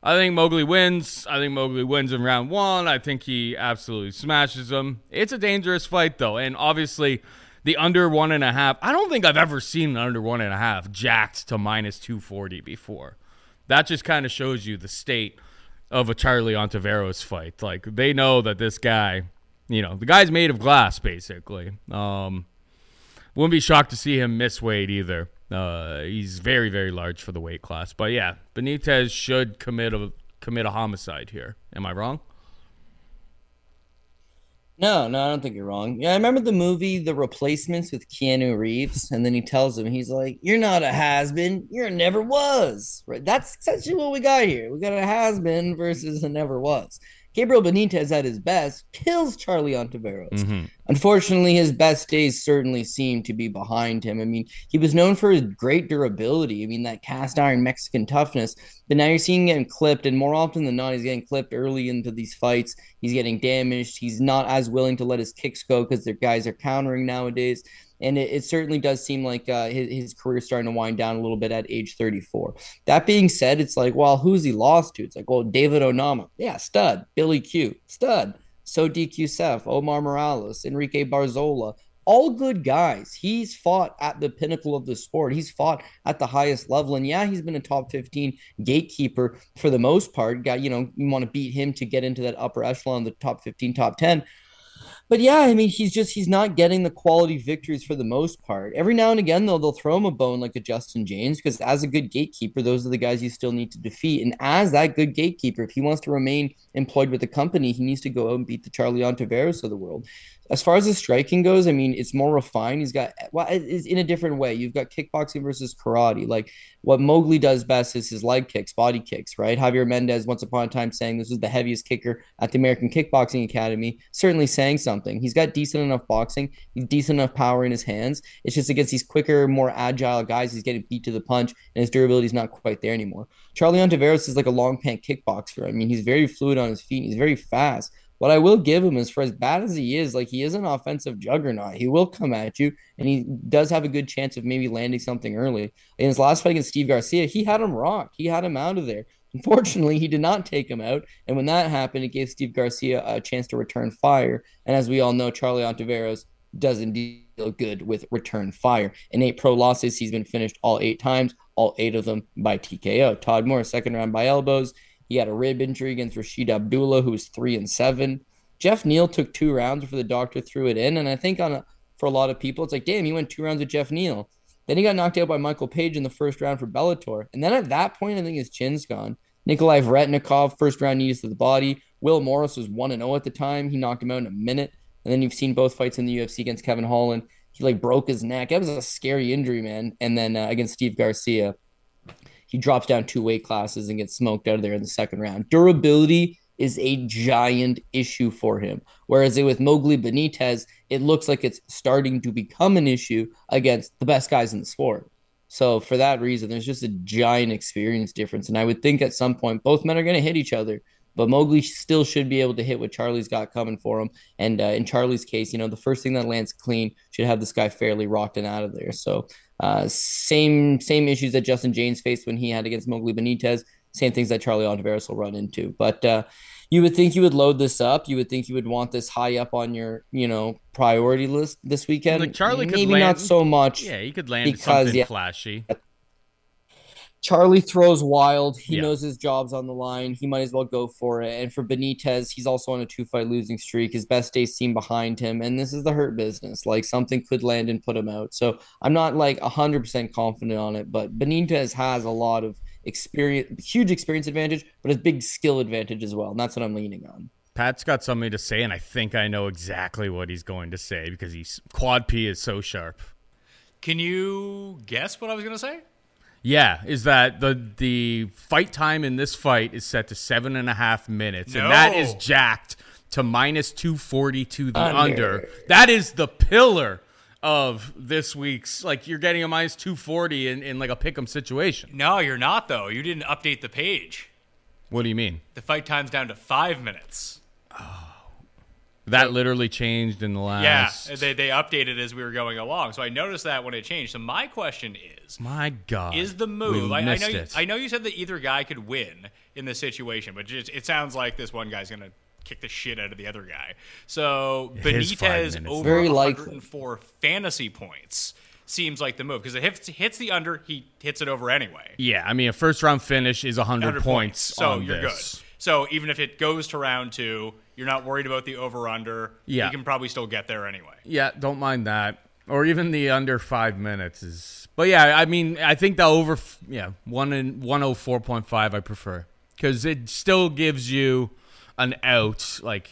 A: I think Mowgli wins. I think Mowgli wins in round one. I think he absolutely smashes him. It's a dangerous fight, though. And obviously, the under one and a half. I don't think I've ever seen an under one and a half jacked to minus 240 before that just kind of shows you the state of a Charlie Ontiveros fight. Like they know that this guy, you know, the guy's made of glass basically. Um, wouldn't be shocked to see him miss weight either. Uh, he's very very large for the weight class. But yeah, Benitez should commit a commit a homicide here. Am I wrong?
B: No, no, I don't think you're wrong. Yeah, I remember the movie The Replacements with Keanu Reeves, and then he tells him, he's like, "You're not a has been, you're never was." Right? That's essentially what we got here. We got a has been versus a never was. Gabriel Benitez at his best kills Charlie Ontiveros. Mm-hmm. Unfortunately, his best days certainly seem to be behind him. I mean, he was known for his great durability. I mean, that cast iron Mexican toughness. But now you're seeing him clipped, and more often than not, he's getting clipped early into these fights. He's getting damaged. He's not as willing to let his kicks go because their guys are countering nowadays and it, it, certainly does seem like uh, his, his career is starting to wind down a little bit at age 34. That being said, it's like, well, who's he lost to? It's like, well, David Onama, yeah, stud. Billy Q, stud. Sodiq Yusuff, Omar Morales, Enrique Barzola, all good guys. He's fought at the pinnacle of the sport. He's fought at the highest level. And yeah, he's been a top 15 gatekeeper for the most part. Got, you know, you want to beat him to get into that upper echelon, the top 15, top 10. But yeah, I mean, he's just he's not getting the quality victories for the most part. Every now and again, though, they'll throw him a bone like a Justin James because as a good gatekeeper, those are the guys you still need to defeat. And as that good gatekeeper, if he wants to remain employed with the company, he needs to go out and beat the Charlie Ontiveros of the world. As far as the striking goes, I mean, it's more refined. He's got well, it's in a different way. You've got kickboxing versus karate. Like what Mowgli does best is his leg kicks, body kicks, right? Javier Mendez once upon a time saying this was the heaviest kicker at the American Kickboxing Academy, certainly saying something. He's got decent enough boxing, decent enough power in his hands. It's just against these quicker, more agile guys, he's getting beat to the punch, and his durability is not quite there anymore. Charlie Ontiveros is like a long pant kickboxer. I mean, he's very fluid on his feet, he's very fast. What I will give him is for as bad as he is, like he is an offensive juggernaut. He will come at you, and he does have a good chance of maybe landing something early. In his last fight against Steve Garcia, he had him rocked. He had him out of there. Unfortunately, he did not take him out. And when that happened, it gave Steve Garcia a chance to return fire. And as we all know, Charlie Ontiveros doesn't deal good with return fire. In eight pro losses, he's been finished all eight times, all eight of them by TKO. Todd Moore, second round by elbows. He had a rib injury against Rashid Abdullah, who was three and seven. Jeff Neal took two rounds before the doctor threw it in, and I think on a, for a lot of people, it's like, damn, he went two rounds with Jeff Neal. Then he got knocked out by Michael Page in the first round for Bellator, and then at that point, I think his chin's gone. Nikolai Vretnikov, first round knees to the body. Will Morris was one and zero at the time. He knocked him out in a minute, and then you've seen both fights in the UFC against Kevin Holland. He like broke his neck. That was a scary injury, man. And then uh, against Steve Garcia, he drops down two weight classes and gets smoked out of there in the second round. Durability is a giant issue for him. Whereas with Mowgli Benitez, it looks like it's starting to become an issue against the best guys in the sport. So for that reason, there's just a giant experience difference. And I would think at some point both men are going to hit each other. But Mowgli still should be able to hit what Charlie's got coming for him. And uh, in Charlie's case, you know, the first thing that lands clean should have this guy fairly rocked and out of there. So uh, same same issues that Justin James faced when he had against Mowgli Benitez. Same things that Charlie Ontiveros will run into. But uh, you would think you would load this up. You would think you would want this high up on your, you know, priority list this weekend.
A: Like Charlie
B: maybe
A: land,
B: not so much.
A: Yeah, he could land because, something yeah, flashy.
B: Charlie throws wild. He
A: Yeah.
B: knows his job's on the line. He might as well go for it. And for Benitez, he's also on a two fight losing streak. His best days seem behind him. And this is the hurt business. Like something could land and put him out. So I'm not like 100% confident on it. But Benitez has a lot of experience, huge experience advantage, but a big skill advantage as well. And that's what I'm leaning on.
A: Pat's got something to say, and I think I know exactly what he's going to say because he's quad P is so sharp.
C: Can you guess what I was going to say?
A: Yeah, is that the the fight time in this fight is set to seven and a half minutes,
C: No.
A: and that is jacked to minus two forty to the
B: Under.
A: under. That is the pillar of this week's. Like you're getting a minus two forty in, in like a pick'em situation.
C: No, you're not, though. You didn't update the page.
A: What do you mean?
C: The fight time's down to five minutes. Oh.
A: That literally changed in the last.
C: Yeah, they, they updated as we were going along. So I noticed that when it changed. So my question is
A: My God,
C: is the move.
A: We
C: I, I know. You,
A: it.
C: I know you said that either guy could win in this situation, but just, it sounds like this one guy's gonna kick the shit out of the other guy. So
A: his five
C: Benitez over
B: Very likely.
C: 104 fantasy points seems like the move because it hits, hits the under, he hits it over anyway.
A: Yeah, I mean a first round finish is hundred
C: 100
A: points.
C: So
A: on
C: you're
A: this.
C: good. So even if it goes to round two, you're not worried about the over under.
A: Yeah.
C: you can probably still get there anyway.
A: Yeah, don't mind that. Or even the under five minutes is. But yeah, I mean, I think the over, yeah, one and one hundred four point five. I prefer because it still gives you an out. Like,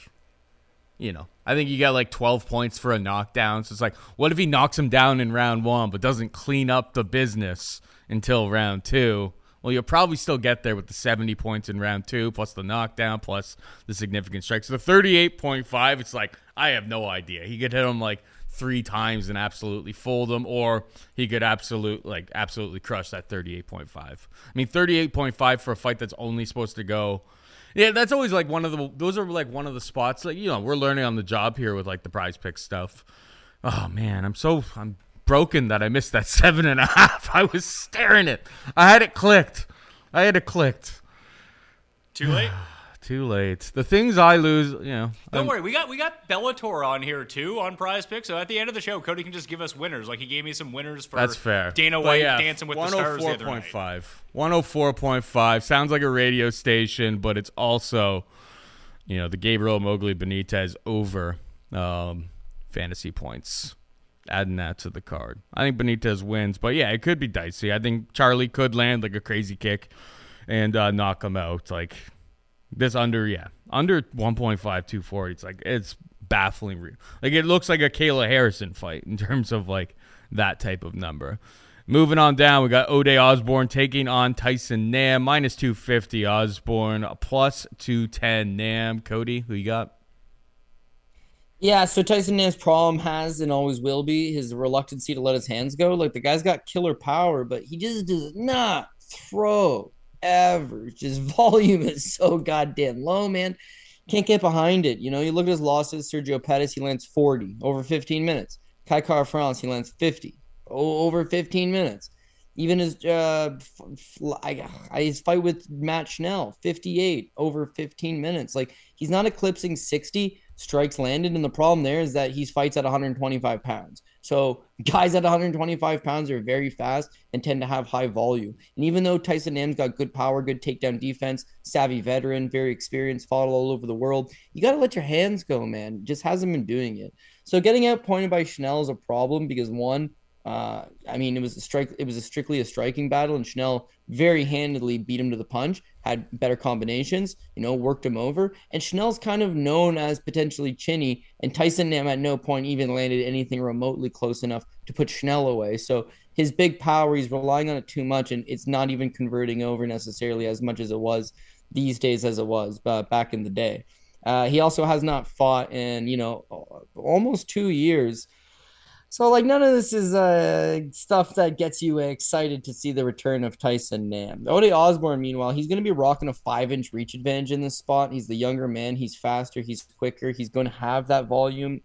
A: you know, I think you get like twelve points for a knockdown. So it's like, what if he knocks him down in round one, but doesn't clean up the business until round two? Well, you'll probably still get there with the 70 points in round two, plus the knockdown, plus the significant strike. So the 38.5, it's like, I have no idea. He could hit him like three times and absolutely fold him, or he could absolute like absolutely crush that 38.5. I mean, 38.5 for a fight that's only supposed to go. Yeah, that's always like one of the. Those are like one of the spots. Like you know, we're learning on the job here with like the prize pick stuff. Oh man, I'm so I'm broken that I missed that seven and a half. I was staring it. I had it clicked. I had it clicked.
C: Too late.
A: Too late. The things I lose, you know.
C: Don't
A: I'm-
C: worry, we got we got Bellator on here too on Prize Pick. So at the end of the show, Cody can just give us winners. Like he gave me some winners for
A: That's fair.
C: Dana White
A: yeah,
C: dancing with the stars the other night.
A: 104.5. 104.5 sounds like a radio station, but it's also, you know, the Gabriel Mowgli Benitez over um, fantasy points. Adding that to the card. I think Benitez wins, but yeah, it could be dicey. I think Charlie could land like a crazy kick and uh, knock him out. Like this under, yeah, under 1.5, 240. It's like, it's baffling. Like it looks like a Kayla Harrison fight in terms of like that type of number. Moving on down, we got Ode Osbourne taking on Tyson Nam, minus 250 Osbourne, plus 210 Nam. Cody, who you got?
B: Yeah, so Tyson Nam's problem has and always will be his reluctancy to let his hands go. Like the guy's got killer power, but he just does not throw ever. Just volume is so goddamn low, man. Can't get behind it. You know, you look at his losses. Sergio Pettis, he lands 40 over 15 minutes. Kai Kara-France, he lands 50 over 15 minutes. Even his uh, his fight with Matt Schnell, 58 over 15 minutes. Like he's not eclipsing 60 strikes landed, and the problem there is that he fights at 125 pounds. So guys at 125 pounds are very fast and tend to have high volume. And even though Tyson Nam's got good power, good takedown defense, savvy veteran, very experienced, fought all over the world, you got to let your hands go, man. Just hasn't been doing it. So getting outpointed by Schnell is a problem because one, uh, I mean, it was a strike. It was a strictly a striking battle, and Schnell very handedly beat him to the punch. Had better combinations, you know, worked him over. And Schnell's kind of known as potentially chinny, and Tyson Nam at no point even landed anything remotely close enough to put Schnell away. So his big power, he's relying on it too much, and it's not even converting over necessarily as much as it was these days as it was uh, back in the day. Uh, he also has not fought in you know almost two years. So like none of this is uh, stuff that gets you excited to see the return of Tyson Nam. Ode Osbourne, meanwhile, he's going to be rocking a five-inch reach advantage in this spot. He's the younger man. He's faster. He's quicker. He's going to have that volume.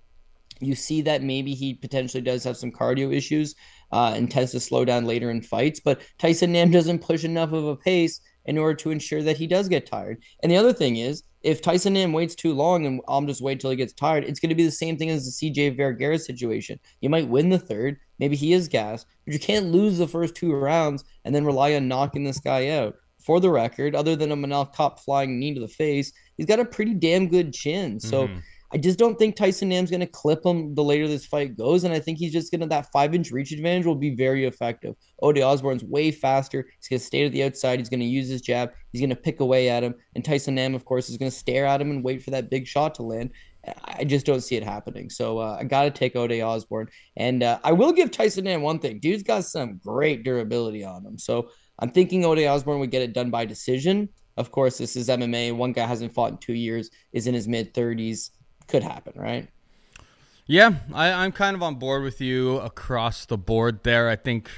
B: You see that maybe he potentially does have some cardio issues uh, and tends to slow down later in fights. But Tyson Nam doesn't push enough of a pace in order to ensure that he does get tired. And the other thing is, if Tyson Nam waits too long and I'm just wait till he gets tired, it's going to be the same thing as the CJ Vergara situation. You might win the third, maybe he is gas, but you can't lose the first two rounds and then rely on knocking this guy out. For the record, other than a Manel Kape flying knee to the face, he's got a pretty damn good chin. So mm-hmm. I just don't think Tyson Nam's going to clip him the later this fight goes. And I think he's just going to, that five inch reach advantage will be very effective. Ode Osbourne's way faster. He's going to stay to the outside. He's going to use his jab. He's going to pick away at him. And Tyson Nam, of course, is going to stare at him and wait for that big shot to land. I just don't see it happening. So uh, I got to take Ode Osbourne. And uh, I will give Tyson Nam one thing. Dude's got some great durability on him. So I'm thinking Ode Osbourne would get it done by decision. Of course, this is MMA. One guy hasn't fought in two years, is in his mid 30s could happen, right?
A: Yeah, I, I'm kind of on board with you across the board there. I think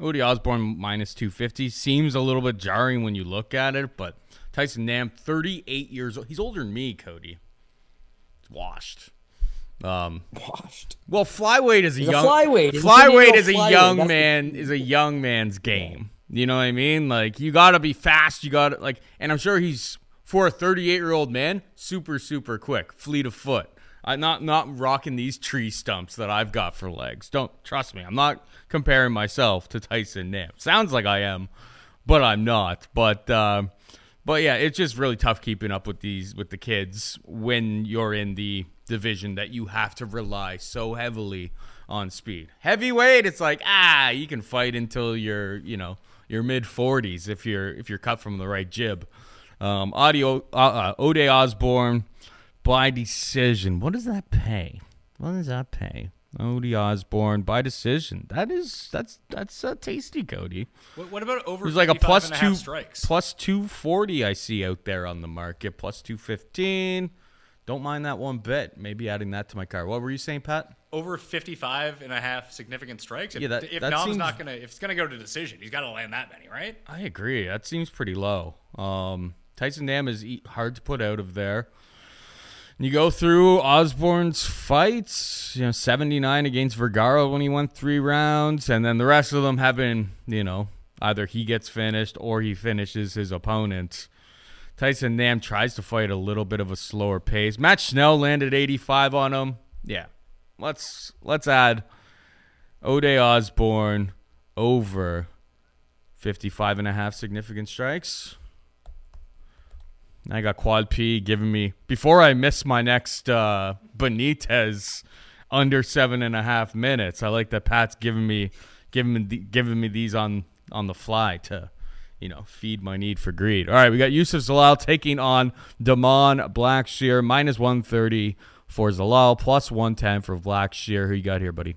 A: Ode Osbourne minus 250 seems a little bit jarring when you look at it, but Tyson Nam, 38 years old. He's older than me, Cody. He's washed. Um,
B: washed.
A: Well, flyweight is a
B: He's
A: young
B: a flyweight.
A: Flyweight is a young man is a young man's game. You know what I mean? Like you got to be fast. You got to like, and I'm sure he's for a 38 year old man, super super quick, fleet of foot. I'm not not rocking these tree stumps that I've got for legs. Don't trust me. I'm not comparing myself to Tyson Nam. Sounds like I am, but I'm not. But uh, but yeah, it's just really tough keeping up with these with the kids when you're in the division that you have to rely so heavily on speed. Heavyweight, it's like ah, you can fight until you're you know your mid 40s if you're if you're cut from the right jib. Um, audio uh, uh, Ode Osbourne by decision. What does that pay? What does that pay? Ode Osbourne by decision. That is that's that's a tasty, Cody.
C: What, what about over?
A: There's like a plus two
C: strikes.
A: plus two forty. I see out there on the market. Plus two fifteen. Don't mind that one bit. Maybe adding that to my car. What were you saying, Pat?
C: Over 55 and a half significant strikes. If,
A: yeah, that,
C: if
A: that seems,
C: not gonna, if it's gonna go to decision, he's got to land that many, right?
A: I agree. That seems pretty low. Um, Tyson Nam is hard to put out of there. You go through Osbourne's fights, you know, 79 against Vergara when he won three rounds, and then the rest of them have been, you know, either he gets finished or he finishes his opponents. Tyson Nam tries to fight a little bit of a slower pace. Matt Schnell landed 85 on him. Yeah. Let's let's add Ode Osbourne over 55 and a half significant strikes. I got Quad P giving me before I miss my next uh, Benitez under seven and a half minutes. I like that Pat's giving me giving me giving me these on on the fly to you know feed my need for greed. All right, we got Youssef Zalal taking on Da'mon Blackshear minus one thirty for Zalal plus one ten for Blackshear. Who you got here, buddy?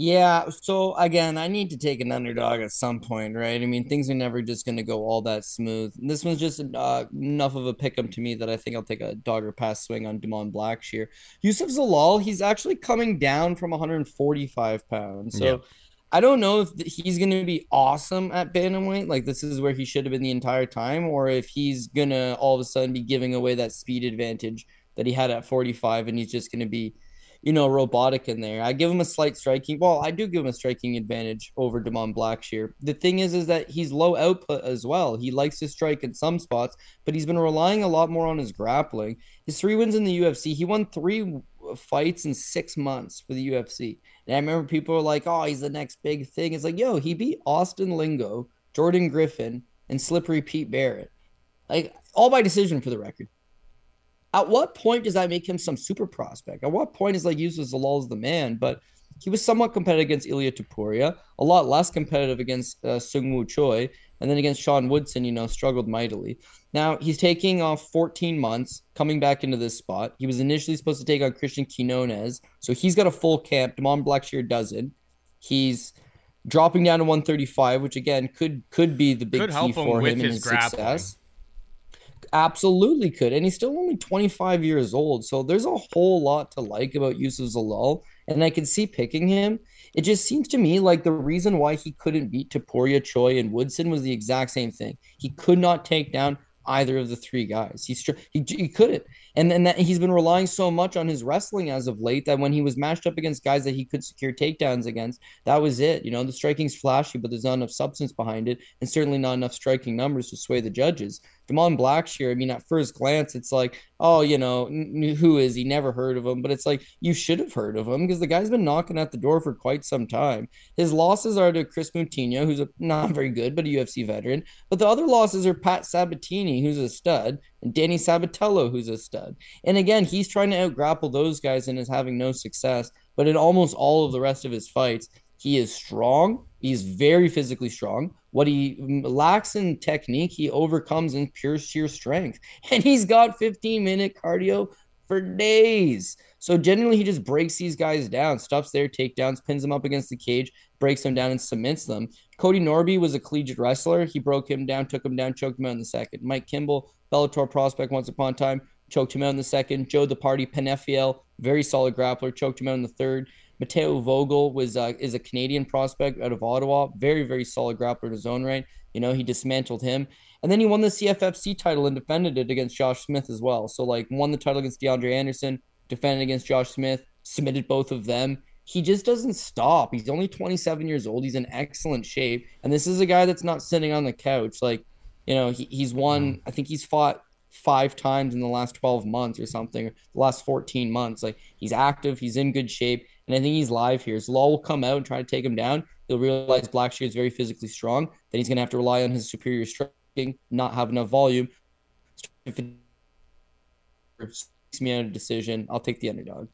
B: Yeah, so again, I need to take an underdog at some point, right? I mean, things are never just going to go all that smooth. This one's just uh, enough of a pick'em to me that I think I'll take a dog or pass swing on Da'mon Blackshear. Youssef Zalal, he's actually coming down from 145 pounds, so. Yeah. I don't know if he's going to be awesome at bantamweight, like this is where he should have been the entire time, or if he's going to all of a sudden be giving away that speed advantage that he had at 45 and he's just going to be you know, robotic in there. I give him a slight striking. Well, I do give him a striking advantage over Da'mon Blackshear. The thing is, is that he's low output as well. He likes to strike in some spots, but he's been relying a lot more on his grappling. His three wins in the UFC, he won three fights in six months for the UFC. And I remember people were like, "Oh, he's the next big thing." It's like, yo, he beat Austin Lingo, Jordan Griffin, and Slippery Pete Barrett, like all by decision for the record. At what point does that make him some super prospect? At what point is like Zalal as the man? But he was somewhat competitive against Ilia Topuria, a lot less competitive against uh, Seungwoo Choi, and then against Sean Woodson, you know, struggled mightily. Now he's taking off 14 months, coming back into this spot. He was initially supposed to take on Christian Quinones, so he's got a full camp. Damon Blackshear doesn't. He's dropping down to 135, which again could could be the big could key for him, him in his grappling. success. Absolutely could. And he's still only 25 years old. So there's a whole lot to like about Youssef Zalal. And I can see picking him. It just seems to me like the reason why he couldn't beat Topuria, Choi, and Woodson was the exact same thing. He could not take down either of the three guys. He's he, he couldn't. And then that he's been relying so much on his wrestling as of late that when he was matched up against guys that he could secure takedowns against, that was it. You know, the striking's flashy, but there's not enough substance behind it, and certainly not enough striking numbers to sway the judges. Da'mon Blackshear, I mean, at first glance, it's like, oh, you know, n- who is he? Never heard of him. But it's like, you should have heard of him because the guy's been knocking at the door for quite some time. His losses are to Chris Moutinho, who's a, not very good, but a UFC veteran. But the other losses are Pat Sabatini, who's a stud, and Danny Sabatello, who's a stud. And again, he's trying to out grapple those guys and is having no success. But in almost all of the rest of his fights, he is strong. He's very physically strong. What he lacks in technique, he overcomes in pure sheer strength. And he's got 15 minute cardio for days. So generally, he just breaks these guys down, stuffs their takedowns, pins them up against the cage, breaks them down, and cements them. Cody Norby was a collegiate wrestler. He broke him down, took him down, choked him out in the second. Mike Kimball, Bellator prospect once upon a time, choked him out in the second. Joe the Party Penefiel, very solid grappler, choked him out in the third. Mateo Vogel was uh, is a Canadian prospect out of Ottawa, very very solid grappler in his own right. You know he dismantled him, and then he won the CFFC title and defended it against Josh Smith as well. So like won the title against DeAndre Anderson, defended against Josh Smith, submitted both of them. He just doesn't stop. He's only 27 years old. He's in excellent shape, and this is a guy that's not sitting on the couch. Like you know he, he's won. Mm. I think he's fought five times in the last 12 months or something, the last 14 months. Like he's active, he's in good shape, and I think he's live here. So Law will come out and try to take him down. He'll realize Blackshear is very physically strong. Then he's going to have to rely on his superior striking, not have enough volume. If it makes me out a decision, I'll take the underdog.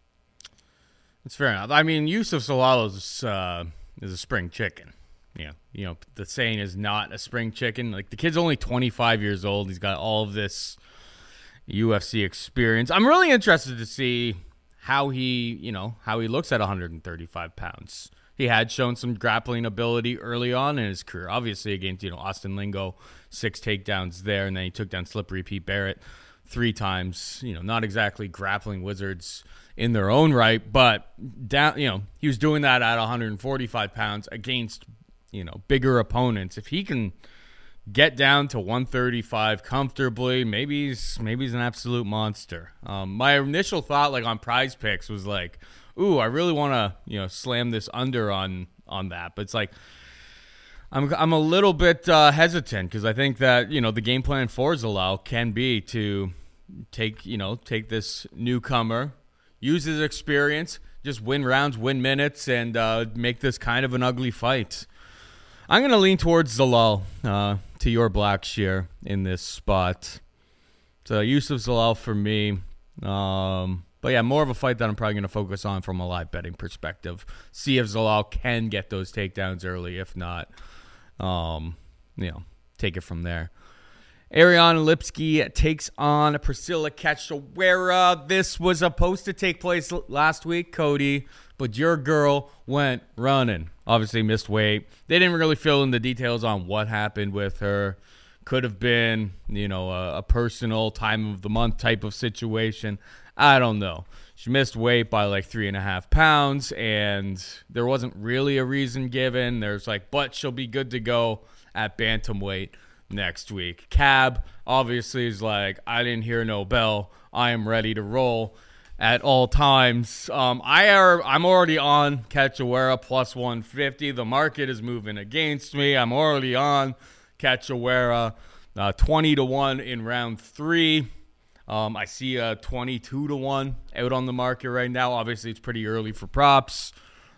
A: That's fair enough. I mean, Youssef Zalal is, uh, is a spring chicken. Yeah, you know, the saying is not a spring chicken. Like the kid's only 25 years old. He's got all of this UFC experience. I'm really interested to see how he, you know, how he looks at 135 pounds. He had shown some grappling ability early on in his career, obviously against, you know, Austin Lingo, six takedowns there, and then he took down Slippery Pete Barrett three times. You know, not exactly grappling wizards in their own right, but down, you know, he was doing that at 145 pounds against, you know, bigger opponents. If he can get down to 135 comfortably. Maybe he's maybe he's an absolute monster. Um, my initial thought, like on Prize Picks, was like, "Ooh, I really want to you know slam this under on on that," but it's like. I'm, I'm a little bit uh, hesitant because I think that you know the game plan for Zalal can be to take you know take this newcomer, use his experience, just win rounds, win minutes, and uh, make this kind of an ugly fight. I'm going to lean towards Zalal uh, to your black Blackshear in this spot. So Youssef Zalal for me. Um, but yeah, more of a fight that I'm probably going to focus on from a live betting perspective. See if Zalal can get those takedowns early. If not, um, you know, take it from there. Ariane Lipski takes on Priscila Cachoeira. This was supposed to take place last week, Cody, but your girl went running. Obviously, missed weight. They didn't really fill in the details on what happened with her. Could have been, you know, a, a personal time of the month type of situation. I don't know. She missed weight by like three and a half pounds, and there wasn't really a reason given. There's like, but she'll be good to go at bantamweight next week. Cab obviously is like, I didn't hear no bell. I am ready to roll at all times. Um, I are I'm already on Cachoeira plus 150. The market is moving against me. I'm already on Cachoeira uh, 20 to 1 in round 3. Um, I see a 22 to 1 out on the market right now. Obviously, it's pretty early for props.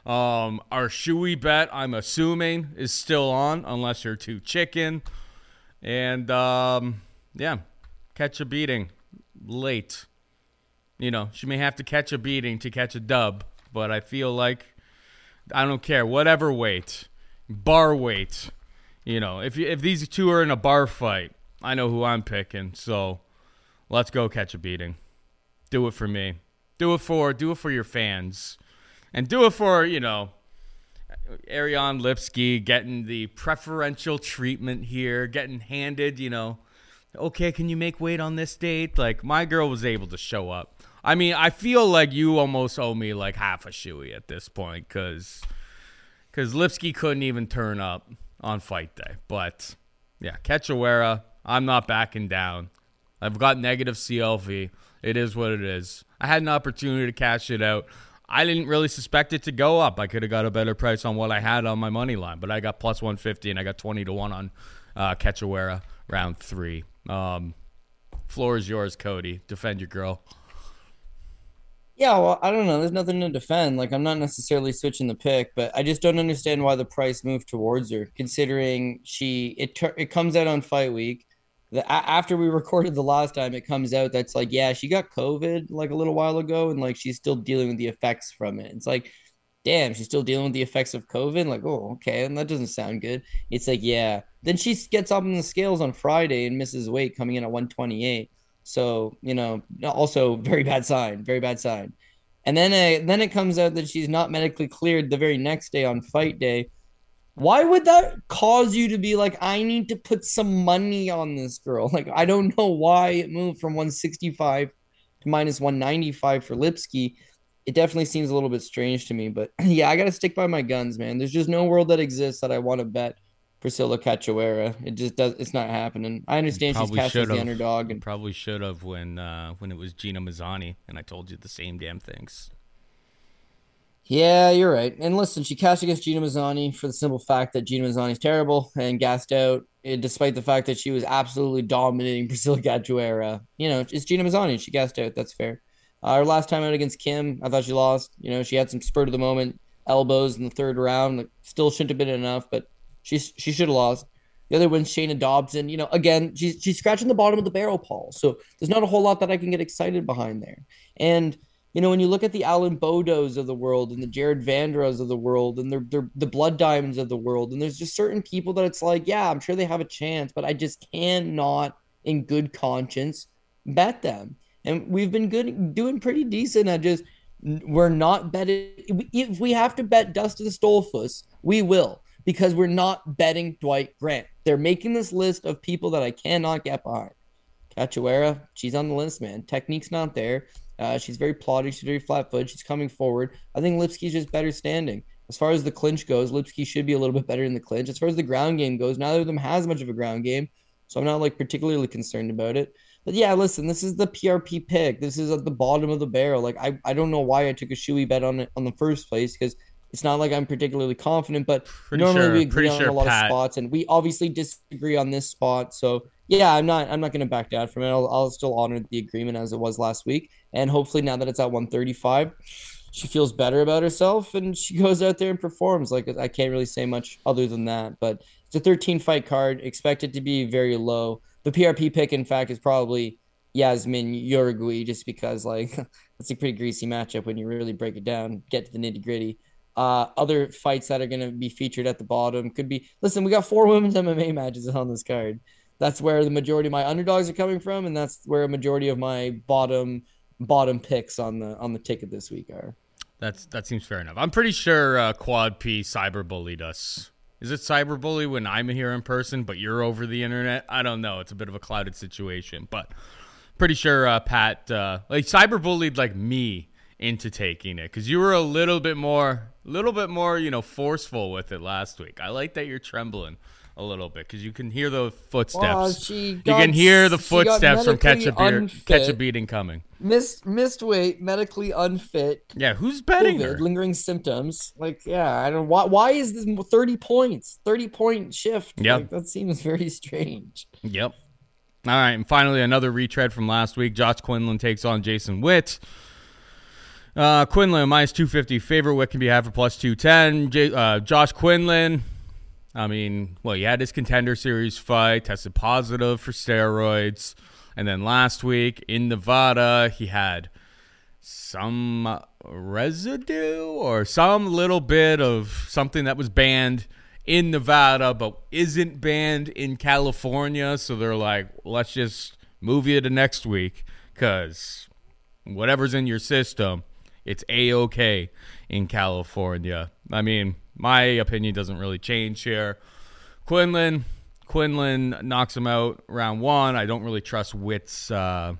A: Um, our shoey bet, I'm assuming, is still on unless you're too chicken. And um, yeah, catch a beating late. You know, she may have to catch a beating to catch a dub, but I feel like I don't care. Whatever weight, bar weight. You know, if if these two are in a bar fight, I know who I'm picking. So let's go catch a beating. Do it for me. Do it for do it for your fans, and do it for you know Ariane Lipski getting the preferential treatment here, getting handed, you know, okay, can you make weight on this date? Like my girl was able to show up. I mean, I feel like you almost owe me like half a shoey at this point because because Lipski couldn't even turn up on fight day. But yeah, Cachoeira, I'm not backing down. I've got negative CLV. It is what it is. I had an opportunity to cash it out. I didn't really suspect it to go up. I could have got a better price on what I had on my money line, but I got plus 150 and I got 20 to 1 on uh, Cachoeira round three. Um, floor is yours, Cody. Defend your girl.
B: Yeah, well, I don't know. There's nothing to defend. Like, I'm not necessarily switching the pick, but I just don't understand why the price moved towards her, considering she it it comes out on fight week the, after we recorded the last time, it comes out that's like, yeah, she got COVID like a little while ago, and like she's still dealing with the effects from it. It's like, damn, she's still dealing with the effects of COVID. Like, oh, okay, and that doesn't sound good. It's like, yeah. Then she gets up in the scales on Friday and misses weight, coming in at 128. So you know, also very bad sign, very bad sign. And then, uh, then it comes out that she's not medically cleared the very next day on fight day why would that cause you to be like, I need to put some money on this girl? Like, I don't know why it moved from 165 to minus 195 for Lipski. It definitely seems a little bit strange to me, but yeah, I got to stick by my guns, man. There's just no world that exists that I want to bet Priscila Cachoeira. It just does. It's not happening. I understand she's cast as the underdog, and
A: probably should have when uh, when it was Gina Mazany, and I told you the same damn things.
B: Yeah, you're right. And listen, she cashed against Gina Mazany for the simple fact that Gina is terrible and gassed out, eh, despite the fact that she was absolutely dominating Priscila Cachoeira. You know, it's Gina Mazany. She gassed out. That's fair. Uh, her last time out against Kim, I thought she lost. You know, she had some spurt of the moment elbows in the third round. Like, still shouldn't have been enough, but she she should have lost. The other one's Shayna Dobson. You know, again, she's she's scratching the bottom of the barrel, Paul. So there's not a whole lot that I can get excited behind there. And you know, when you look at the Alan Baudots of the world and the Jared Vanderaas of the world and they're, they're the Blood Diamonds of the world, and there's just certain people that it's like, yeah, I'm sure they have a chance, but I just cannot, in good conscience, bet them. And we've been good, doing pretty decent at just we're not betting. If we have to bet Dustin Stoltzfus, we will because we're not betting Dwight Grant. They're making this list of people that I cannot get behind. Cachoeira, she's on the list, man. Technique's not there. Uh, she's very plotty. She's very flat footed. She's coming forward. I think Lipski's just better standing. As far as the clinch goes, Lipski should be a little bit better in the clinch. As far as the ground game goes, neither of them has much of a ground game. So I'm not like particularly concerned about it. But yeah, listen, this is the PRP pick. This is at the bottom of the barrel. Like I, I don't know why I took a shoey bet on it on the first place because it's not like I'm particularly confident, but pretty normally sure, we agree on sure, a lot Pat. of spots, and we obviously disagree on this spot. So yeah, I'm not I'm not going to back down from it. I'll, I'll still honor the agreement as it was last week, and hopefully now that it's at 135, she feels better about herself and she goes out there and performs. Like I can't really say much other than that, but it's a 13 fight card, expected to be very low. The PRP pick, in fact, is probably Yazmin Jauregui just because like that's a pretty greasy matchup when you really break it down, get to the nitty gritty. Uh, other fights that are going to be featured at the bottom could be. Listen, we got four women's MMA matches on this card. That's where the majority of my underdogs are coming from, and that's where a majority of my bottom bottom picks on the on the ticket this week are.
A: That's that seems fair enough. I'm pretty sure uh, Quad P cyberbullied us. Is it cyberbully when I'm here in person, but you're over the internet? I don't know. It's a bit of a clouded situation, but pretty sure uh, Pat uh, like cyberbullied like me into taking it because you were a little bit more, a little bit more, you know, forceful with it last week. I like that you're trembling a little bit because you can hear the footsteps. Oh, well, you got, can hear the footsteps from catch a beer, catch a beating coming.
B: Missed missed weight, medically unfit.
A: Yeah, who's betting COVID, her?
B: Lingering symptoms. Like, yeah, I don't. Why? Why is this thirty points? Thirty point shift.
A: Yeah,
B: like, that seems very strange.
A: Yep. All right, and finally another retread from last week. Josh Quinlan takes on Jason Witt. Uh, Quinlan minus two fifty. Favorite Witt can be had for plus two ten. J- uh, Josh Quinlan I mean, well, he had his contender series fight, tested positive for steroids. And then last week in Nevada, he had some residue or some little bit of something that was banned in Nevada but isn't banned in California. So they're like, let's just move you to next week because whatever's in your system, it's A OK in California. I mean, my opinion doesn't really change here. Quinlan, Quinlan knocks him out round one. I don't really trust Witt's uh,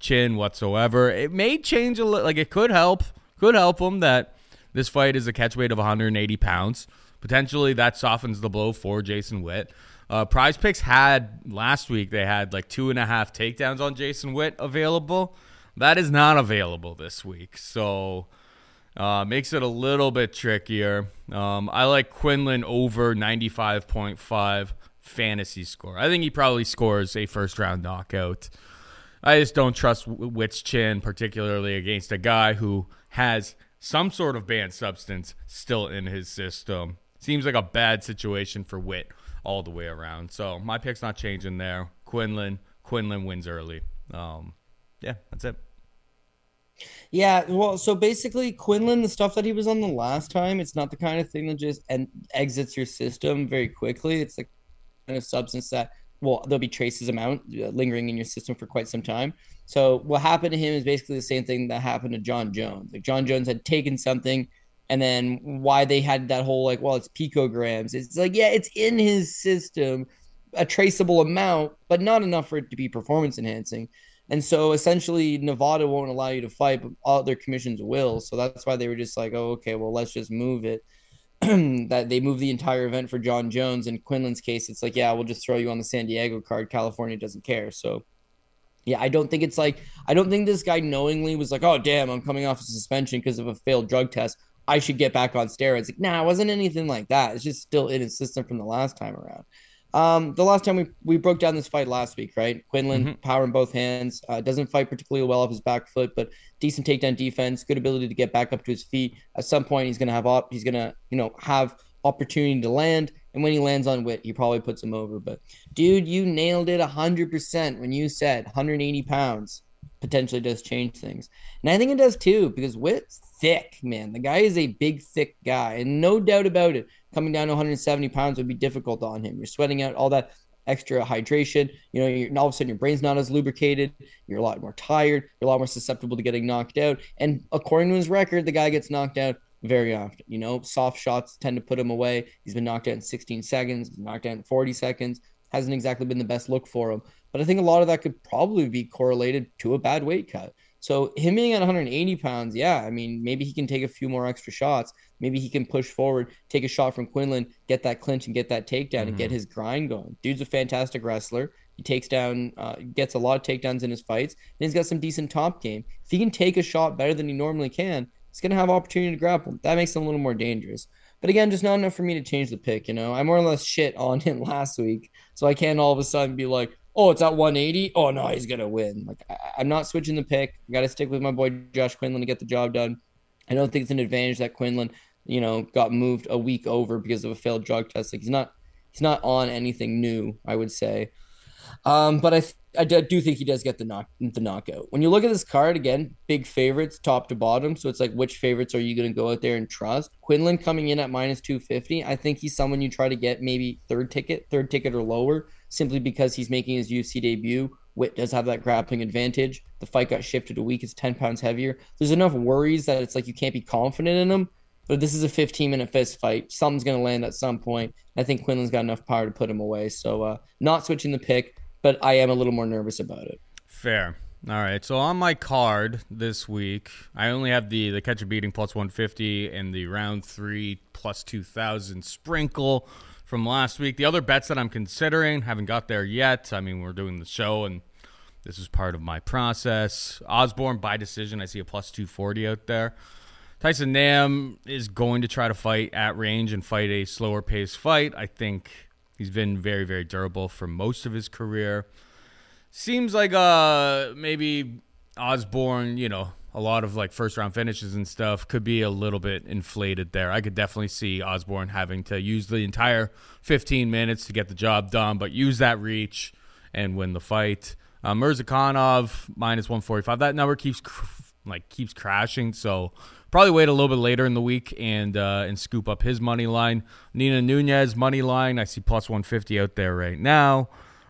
A: chin whatsoever. It may change a little. Like it could help. Could help him that this fight is a catch weight of 180 pounds. Potentially that softens the blow for Jason Witt. Uh, Prize Picks had last week. They had like two and a half takedowns on Jason Witt available. That is not available this week. So uh, makes it a little bit trickier. Um, I like Quinlan over 95.5 fantasy score. I think he probably scores a first round knockout. I just don't trust Witt's chin, particularly against a guy who has some sort of banned substance still in his system. Seems like a bad situation for Witt all the way around. So my pick's not changing there. Quinlan, Quinlan wins early. Um, yeah, that's it.
B: Yeah, well, so basically, Quinlan, the stuff that he was on the last time, it's not the kind of thing that just en- exits your system very quickly. It's the kind of substance that, well, there'll be traces amount uh, lingering in your system for quite some time. So what happened to him is basically the same thing that happened to Jon Jones. Like Jon Jones had taken something, and then why they had that whole like, well, it's picograms. It's like, yeah, it's in his system, a traceable amount, but not enough for it to be performance enhancing. And so essentially, Nevada won't allow you to fight, but all their commissions will. So that's why they were just like, oh, okay, well, let's just move it. that they move the entire event for Jon Jones. In Quinlan's case, it's like, yeah, we'll just throw you on the San Diego card. California doesn't care. So, yeah, I don't think it's like, I don't think this guy knowingly was like, oh, damn, I'm coming off a suspension because of a failed drug test. I should get back on steroids. Like, nah, it wasn't anything like that. It's just still in his system from the last time around. Um, the last time we, we broke down this fight last week, right? Quinlan, mm-hmm. power in both hands, uh, doesn't fight particularly well off his back foot, but decent takedown defense, good ability to get back up to his feet. At some point, he's gonna have op- he's gonna you know have opportunity to land, and when he lands on Witt, he probably puts him over. But dude, you nailed it hundred percent when you said 180 pounds potentially does change things, and I think it does too because Witt's thick, man. The guy is a big, thick guy, and no doubt about it coming down to 170 pounds would be difficult on him. You're sweating out all that extra hydration. You know, you're, all of a sudden your brain's not as lubricated. You're a lot more tired. You're a lot more susceptible to getting knocked out. And according to his record, the guy gets knocked out very often. You know, soft shots tend to put him away. He's been knocked out in 16 seconds, knocked out in 40 seconds. Hasn't exactly been the best look for him. But I think a lot of that could probably be correlated to a bad weight cut. So him being at 180 pounds, yeah, I mean, maybe he can take a few more extra shots. Maybe he can push forward, take a shot from Quinlan, get that clinch and get that takedown mm-hmm. and get mm-hmm. his grind going. Dude's a fantastic wrestler. He takes down, uh, gets a lot of takedowns in his fights, and he's got some decent top game. If he can take a shot better than he normally can, he's gonna have opportunity to grapple. That makes him a little more dangerous. But again, just not enough for me to change the pick. You know, I more or less shit on him last week, so I can't all of a sudden be like, oh, it's at 180. Oh no, he's gonna win. Like I, am not switching the pick. I got to stick with my boy Josh Quinlan to get the job done. I don't think it's an advantage that Quinlan, you know, got moved a week over because of a failed drug test. Like he's not, he's not on anything new. I would say. Um, but I, th- I do think he does get the knock the knockout. When you look at this card again, big favorites top to bottom. So it's like which favorites are you going to go out there and trust? Quinlan coming in at minus two fifty. I think he's someone you try to get maybe third ticket, third ticket or lower, simply because he's making his UFC debut. Witt does have that grappling advantage. The fight got shifted a week; it's ten pounds heavier. There's enough worries that it's like you can't be confident in him. But this is a 15 minute fist fight. Something's going to land at some point. I think Quinlan's got enough power to put him away. So, uh, not switching the pick but I am a little more nervous about it.
A: Fair. All right. So on my card this week, I only have the the catcher beating plus 150 and the round three plus 2,000 sprinkle from last week. The other bets that I'm considering haven't got there yet. I mean, we're doing the show and this is part of my process. Osbourne by decision. I see a plus 240 out there. Tyson Nam is going to try to fight at range and fight a slower pace fight. I think He's been very, very durable for most of his career. Seems like uh maybe Osbourne, you know, a lot of like first round finishes and stuff could be a little bit inflated there. I could definitely see Osbourne having to use the entire 15 minutes to get the job done, but use that reach and win the fight. Uh, Murzakanov minus 145. That number keeps like keeps crashing, so Probably wait a little bit later in the week and uh, and scoop up his money line. Nina Nunes money line. I see plus 150 out there right now.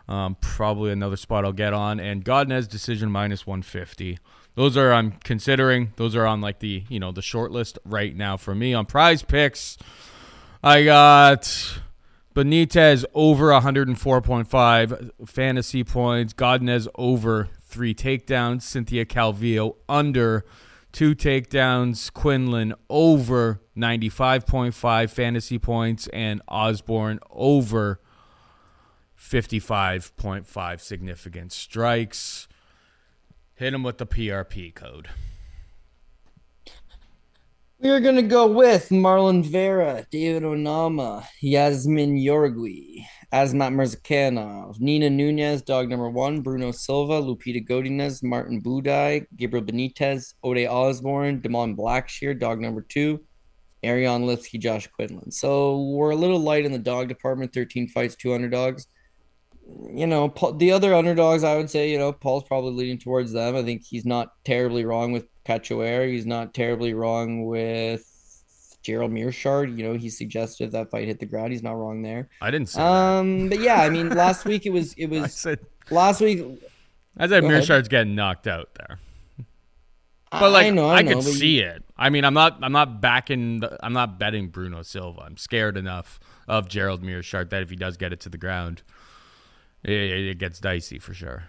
A: Um, probably another spot I'll get on. And Godinez decision minus 150. Those are I'm considering. Those are on like the you know the short list right now for me on Prize Picks. I got Benitez over 104.5 fantasy points. Godinez over three takedowns. Cynthia Calvillo under two takedowns, Quinlan over 95.5 fantasy points, and Osbourne over 55.5 significant strikes. Hit him with the PRP code.
B: We are going to go with Marlon Vera, David Onama, Yazmin Jauregui, Azamat Murzakanov, Nina Nunes, dog number one, Bruno Silva, Lupita Godinez, Martin Buday, Gabriel Benitez, Ode Osbourne, Da'mon Blackshear, dog number two, Ariane Lipski, Josh Quinlan. So we're a little light in the dog department, 13 fights, two underdogs. You know, the other underdogs, I would say, you know, Paul's probably leaning towards them. I think he's not terribly wrong with Cachoeira. He's not terribly wrong with Gerald Meerschaert, you know, he suggested that fight hit the ground. He's not wrong there.
A: I didn't say
B: um, that. but yeah, I mean, last week it was it was said, last week.
A: I said Meerschaert's getting knocked out there. But like I, know, I, I know, could see you... it. I mean, I'm not I'm not backing the, I'm not betting Bruno Silva. I'm scared enough of Gerald Meerschaert that if he does get it to the ground, it, it gets dicey for sure.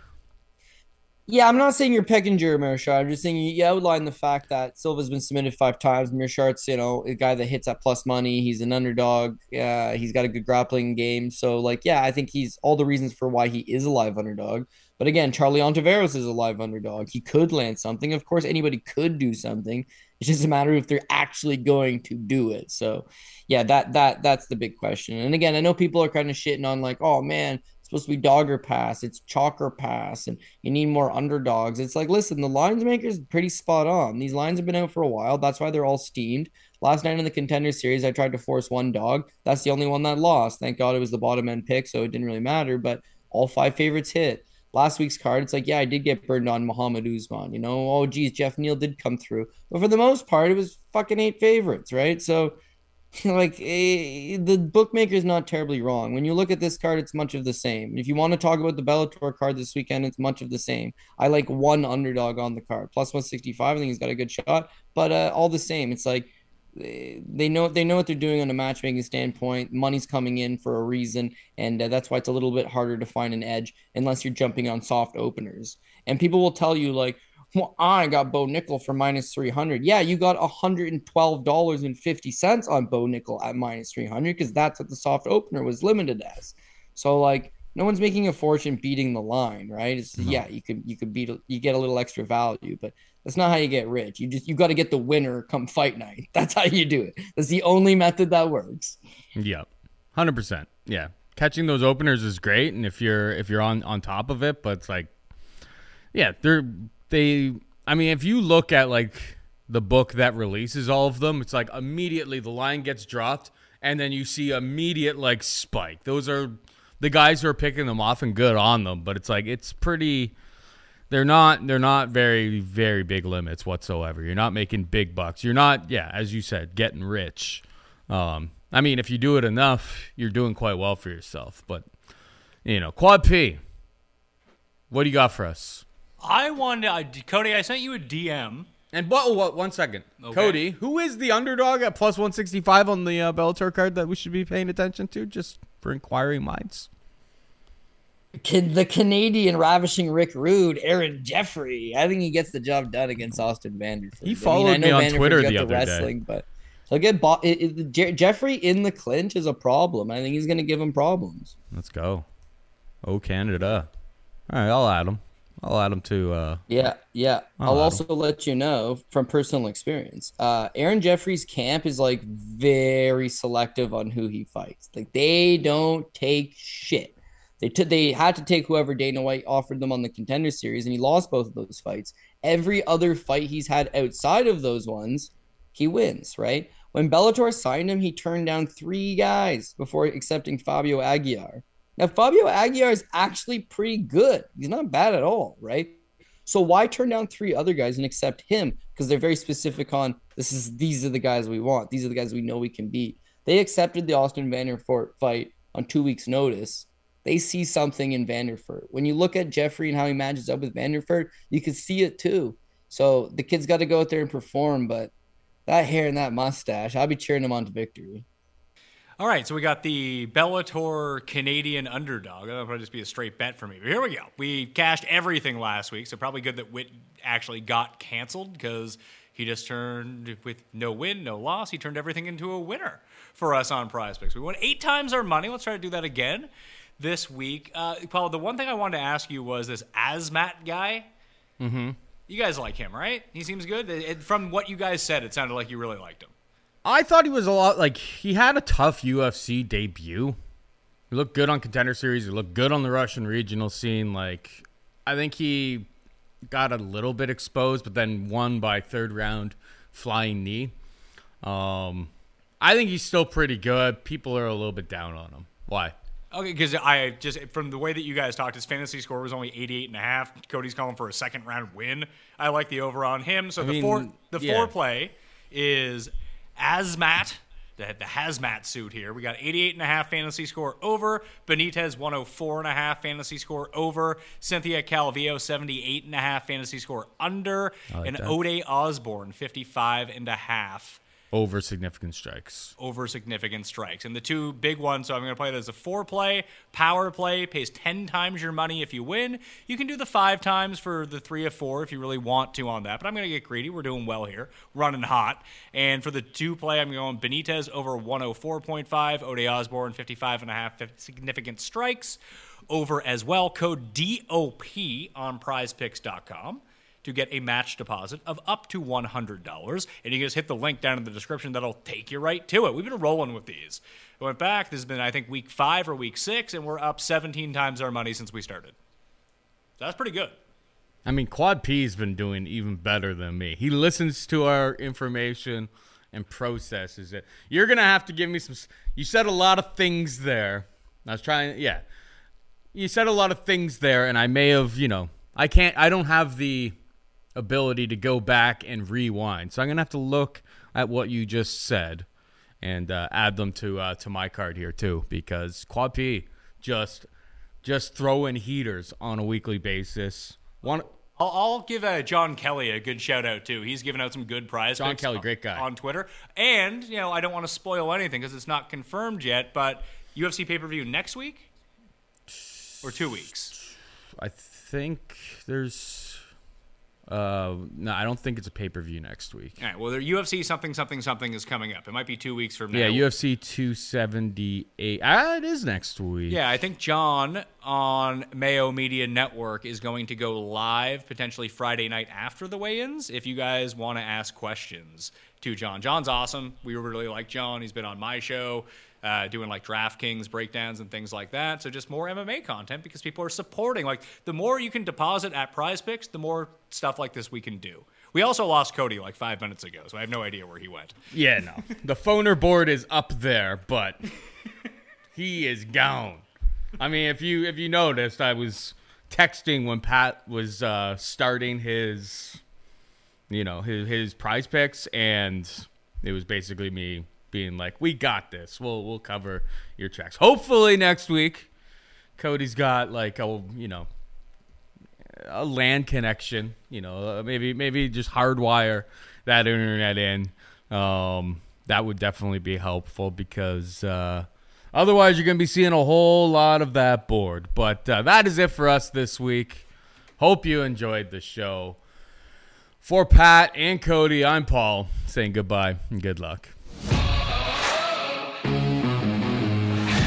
B: Yeah, I'm not saying you're picking Jared Meerschaert. I'm just saying you, outline the fact that Silva's been submitted five times. Meerschaert's, you know, a guy that hits at plus money. He's an underdog. Yeah, he's got a good grappling game. So, like, yeah, I think he's all the reasons for why he is a live underdog. But again, Charlie Ontiveros is a live underdog. He could land something. Of course, anybody could do something. It's just a matter of if they're actually going to do it. So, yeah, that that that's the big question. And again, I know people are kind of shitting on like, oh man, supposed to be Dog Or Pass, it's chalker pass, and you need more underdogs. It's like, listen, the lines maker's pretty spot on. These lines have been out for a while. That's why they're all steamed. Last night in the contender series, I tried to force one dog. That's the only one that lost. Thank God it was the bottom end pick, so it didn't really matter. But all five favorites hit. Last week's card, it's like, yeah, I did get burned on Muhammad Usman. You know, oh geez, Geoff Neal did come through, but for the most part, it was fucking eight favorites, right? So like eh, the bookmaker is not terribly wrong. When you look at this card, it's much of the same. If you want to talk about the Bellator card this weekend, it's much of the same. I like one underdog on the card, plus 165. I think he's got a good shot, but uh, all the same, it's like eh, they know they know what they're doing on a matchmaking standpoint. Money's coming in for a reason, and uh, that's why it's a little bit harder to find an edge unless you're jumping on soft openers. And people will tell you like, well, I got Bo Nickal for minus 300. Yeah, you got $112.50 on Bo Nickal at minus 300 because that's what the soft opener was limited as. So, like, no one's making a fortune beating the line, right? It's, no. Yeah, you could you could beat you get a little extra value, but that's not how you get rich. You just you got to get the winner come fight night. That's how you do it. That's the only method that works.
A: Yep, hundred percent. Yeah, catching those openers is great, and if you're if you're on on top of it, but it's like, yeah, they're they I mean, if you look at like the book that releases all of them, it's like immediately the line gets dropped and then you see immediate like spike. Those are the guys who are picking them off and good on them, but it's like it's pretty. They're not. They're not very very big limits whatsoever. You're not making big bucks. You're not. Yeah, as you said, getting rich. Um, I mean, if you do it enough, you're doing quite well for yourself. But you know, Quad P. What do you got for us?
C: I wanted I, Cody. I sent you a DM.
A: And what? What? One second,
C: Okay.
A: Cody. Who is the underdog at plus one sixty five on the uh, Bellator card that we should be paying attention to, just for inquiring minds?
B: Can the Canadian ravishing Rick Rude, Aaron Jeffery. I think he gets the job done against Austin Vanderford.
A: He followed me on
B: Vanderford's
A: Twitter
B: got
A: the other day.
B: wrestling, but he'll get bo- it, it- Je- Jeffery in the clinch is a problem. I think he's going to give him problems.
A: Let's go. Oh, Canada. All right, I'll add him. I'll add them to. Uh,
B: Yeah, yeah.
A: I'll
B: I'll also let you know from personal experience. Uh, Aaron Jeffery's camp is like very selective on who he fights. Like they don't take shit. They took they had to take whoever Dana White offered them on the contender series, and he lost both of those fights. Every other fight he's had outside of those ones, he wins. Right? When Bellator signed him, he turned down three guys before accepting Fabio Aguiar. Now Fabio Aguiar is actually pretty good. He's not bad at all, right? So why turn down three other guys and accept him? Because they're very specific on this is these are the guys we want. These are the guys we know we can beat. They accepted the Austin Vanderford fight on two weeks' notice. They see something in Vanderford. When you look at Jeffery and how he matches up with Vanderford, you can see it too. So the kid's got to go out there and perform, but that hair and that mustache, I'll be cheering him on to victory.
C: All right, so we got the Bellator Canadian underdog. That'll probably just be a straight bet for me. But here we go. We cashed everything last week, so probably good that Witt actually got canceled because he just turned with no win, no loss. He turned everything into a winner for us on Prize Picks. We won eight times our money. Let's try to do that again this week. Uh, Paul, the one thing I wanted to ask you was this Azamat guy. Mm-hmm. You guys like him, right? He seems good. It- from what you guys said, it sounded like you really liked him.
A: I thought he was a lot like he had a tough UFC debut. He looked good on contender series. He looked good on the Russian regional scene. Like I think he got a little bit exposed, but then won by third round flying knee. Um, I think he's still pretty good. People are a little bit down on him. Why?
C: Okay, because I just from the way that you guys talked, his fantasy score was only 88 and a half. Cody's calling for a second round win. I like the over on him. So the
A: mean,
C: four the
A: yeah.
C: foreplay is Azamat, the, the hazmat suit here. We got 88 and a half fantasy score over. Benitez 104 and a half fantasy score over. Cynthia Calvillo 78 and a half fantasy score under.
A: like
C: and
A: that.
C: Ode Osbourne 55 and a half
A: Over significant strikes.
C: over significant strikes. And the two big ones, so I'm going to play it as a four play. Power play pays 10 times your money if you win. You can do the five times for the three of four if you really want to on that. But I'm going to get greedy. We're doing well here, running hot. And for the two play, I'm going Benitez over 104.5, Ode Osbourne 55 and a half significant strikes over as well. Code DOP on prizepicks.com to get a match deposit of up to $100. And you can just hit the link down in the description that'll take you right to it. We've been rolling with these. I went back. This has been, I think, week five or week six, and we're up 17 times our money since we started. That's pretty good.
A: I mean, Quad P's been doing even better than me. He listens to our information and processes it. You're gonna have to give me some. You said a lot of things there. I was trying. Yeah, you said a lot of things there, and I may have. You know, I can't. I don't have the ability to go back and rewind. So I'm gonna have to look at what you just said and uh, add them to uh, to my card here too, because Quad P just just throwing heaters on a weekly basis. One.
C: I'll, I'll give uh, John Kelly a good shout out too. He's given out some good prize.
A: John Kelly,
C: on-
A: great guy.
C: on Twitter. And you know, I don't want to spoil anything because it's not confirmed yet. But UFC pay per view next week or two weeks.
A: I think there's. Uh, no, I don't think it's a pay per view next week.
C: All right. Well, their UFC something something something is coming up. It might be two weeks from now.
A: Yeah, UFC 278. Ah, it is next week.
C: Yeah, I think John on Mayo Media Network is going to go live potentially Friday night after the weigh-ins. If you guys want to ask questions to John, John's awesome. We really like John. He's been on my show. Uh, doing like DraftKings breakdowns and things like that. So just more MMA content because people are supporting. Like the more you can deposit at Prize Picks, the more stuff like this we can do. We also lost Cody like five minutes ago, so I have no idea where he went.
A: Yeah, no. the phoner board is up there, but he is gone. I mean, if you if you noticed, I was texting when Pat was uh, starting his, you know, his his prize picks, and it was basically me being like, "We got this. We'll we'll cover your tracks. Hopefully next week, Cody's got like a you know a land connection. You know, uh, maybe maybe just hardwire that internet in. Um, that would definitely be helpful because uh, otherwise you're going to be seeing a whole lot of that board. But uh, that is it for us this week. Hope you enjoyed the show. For Pat and Cody, I'm Paul saying goodbye and good luck.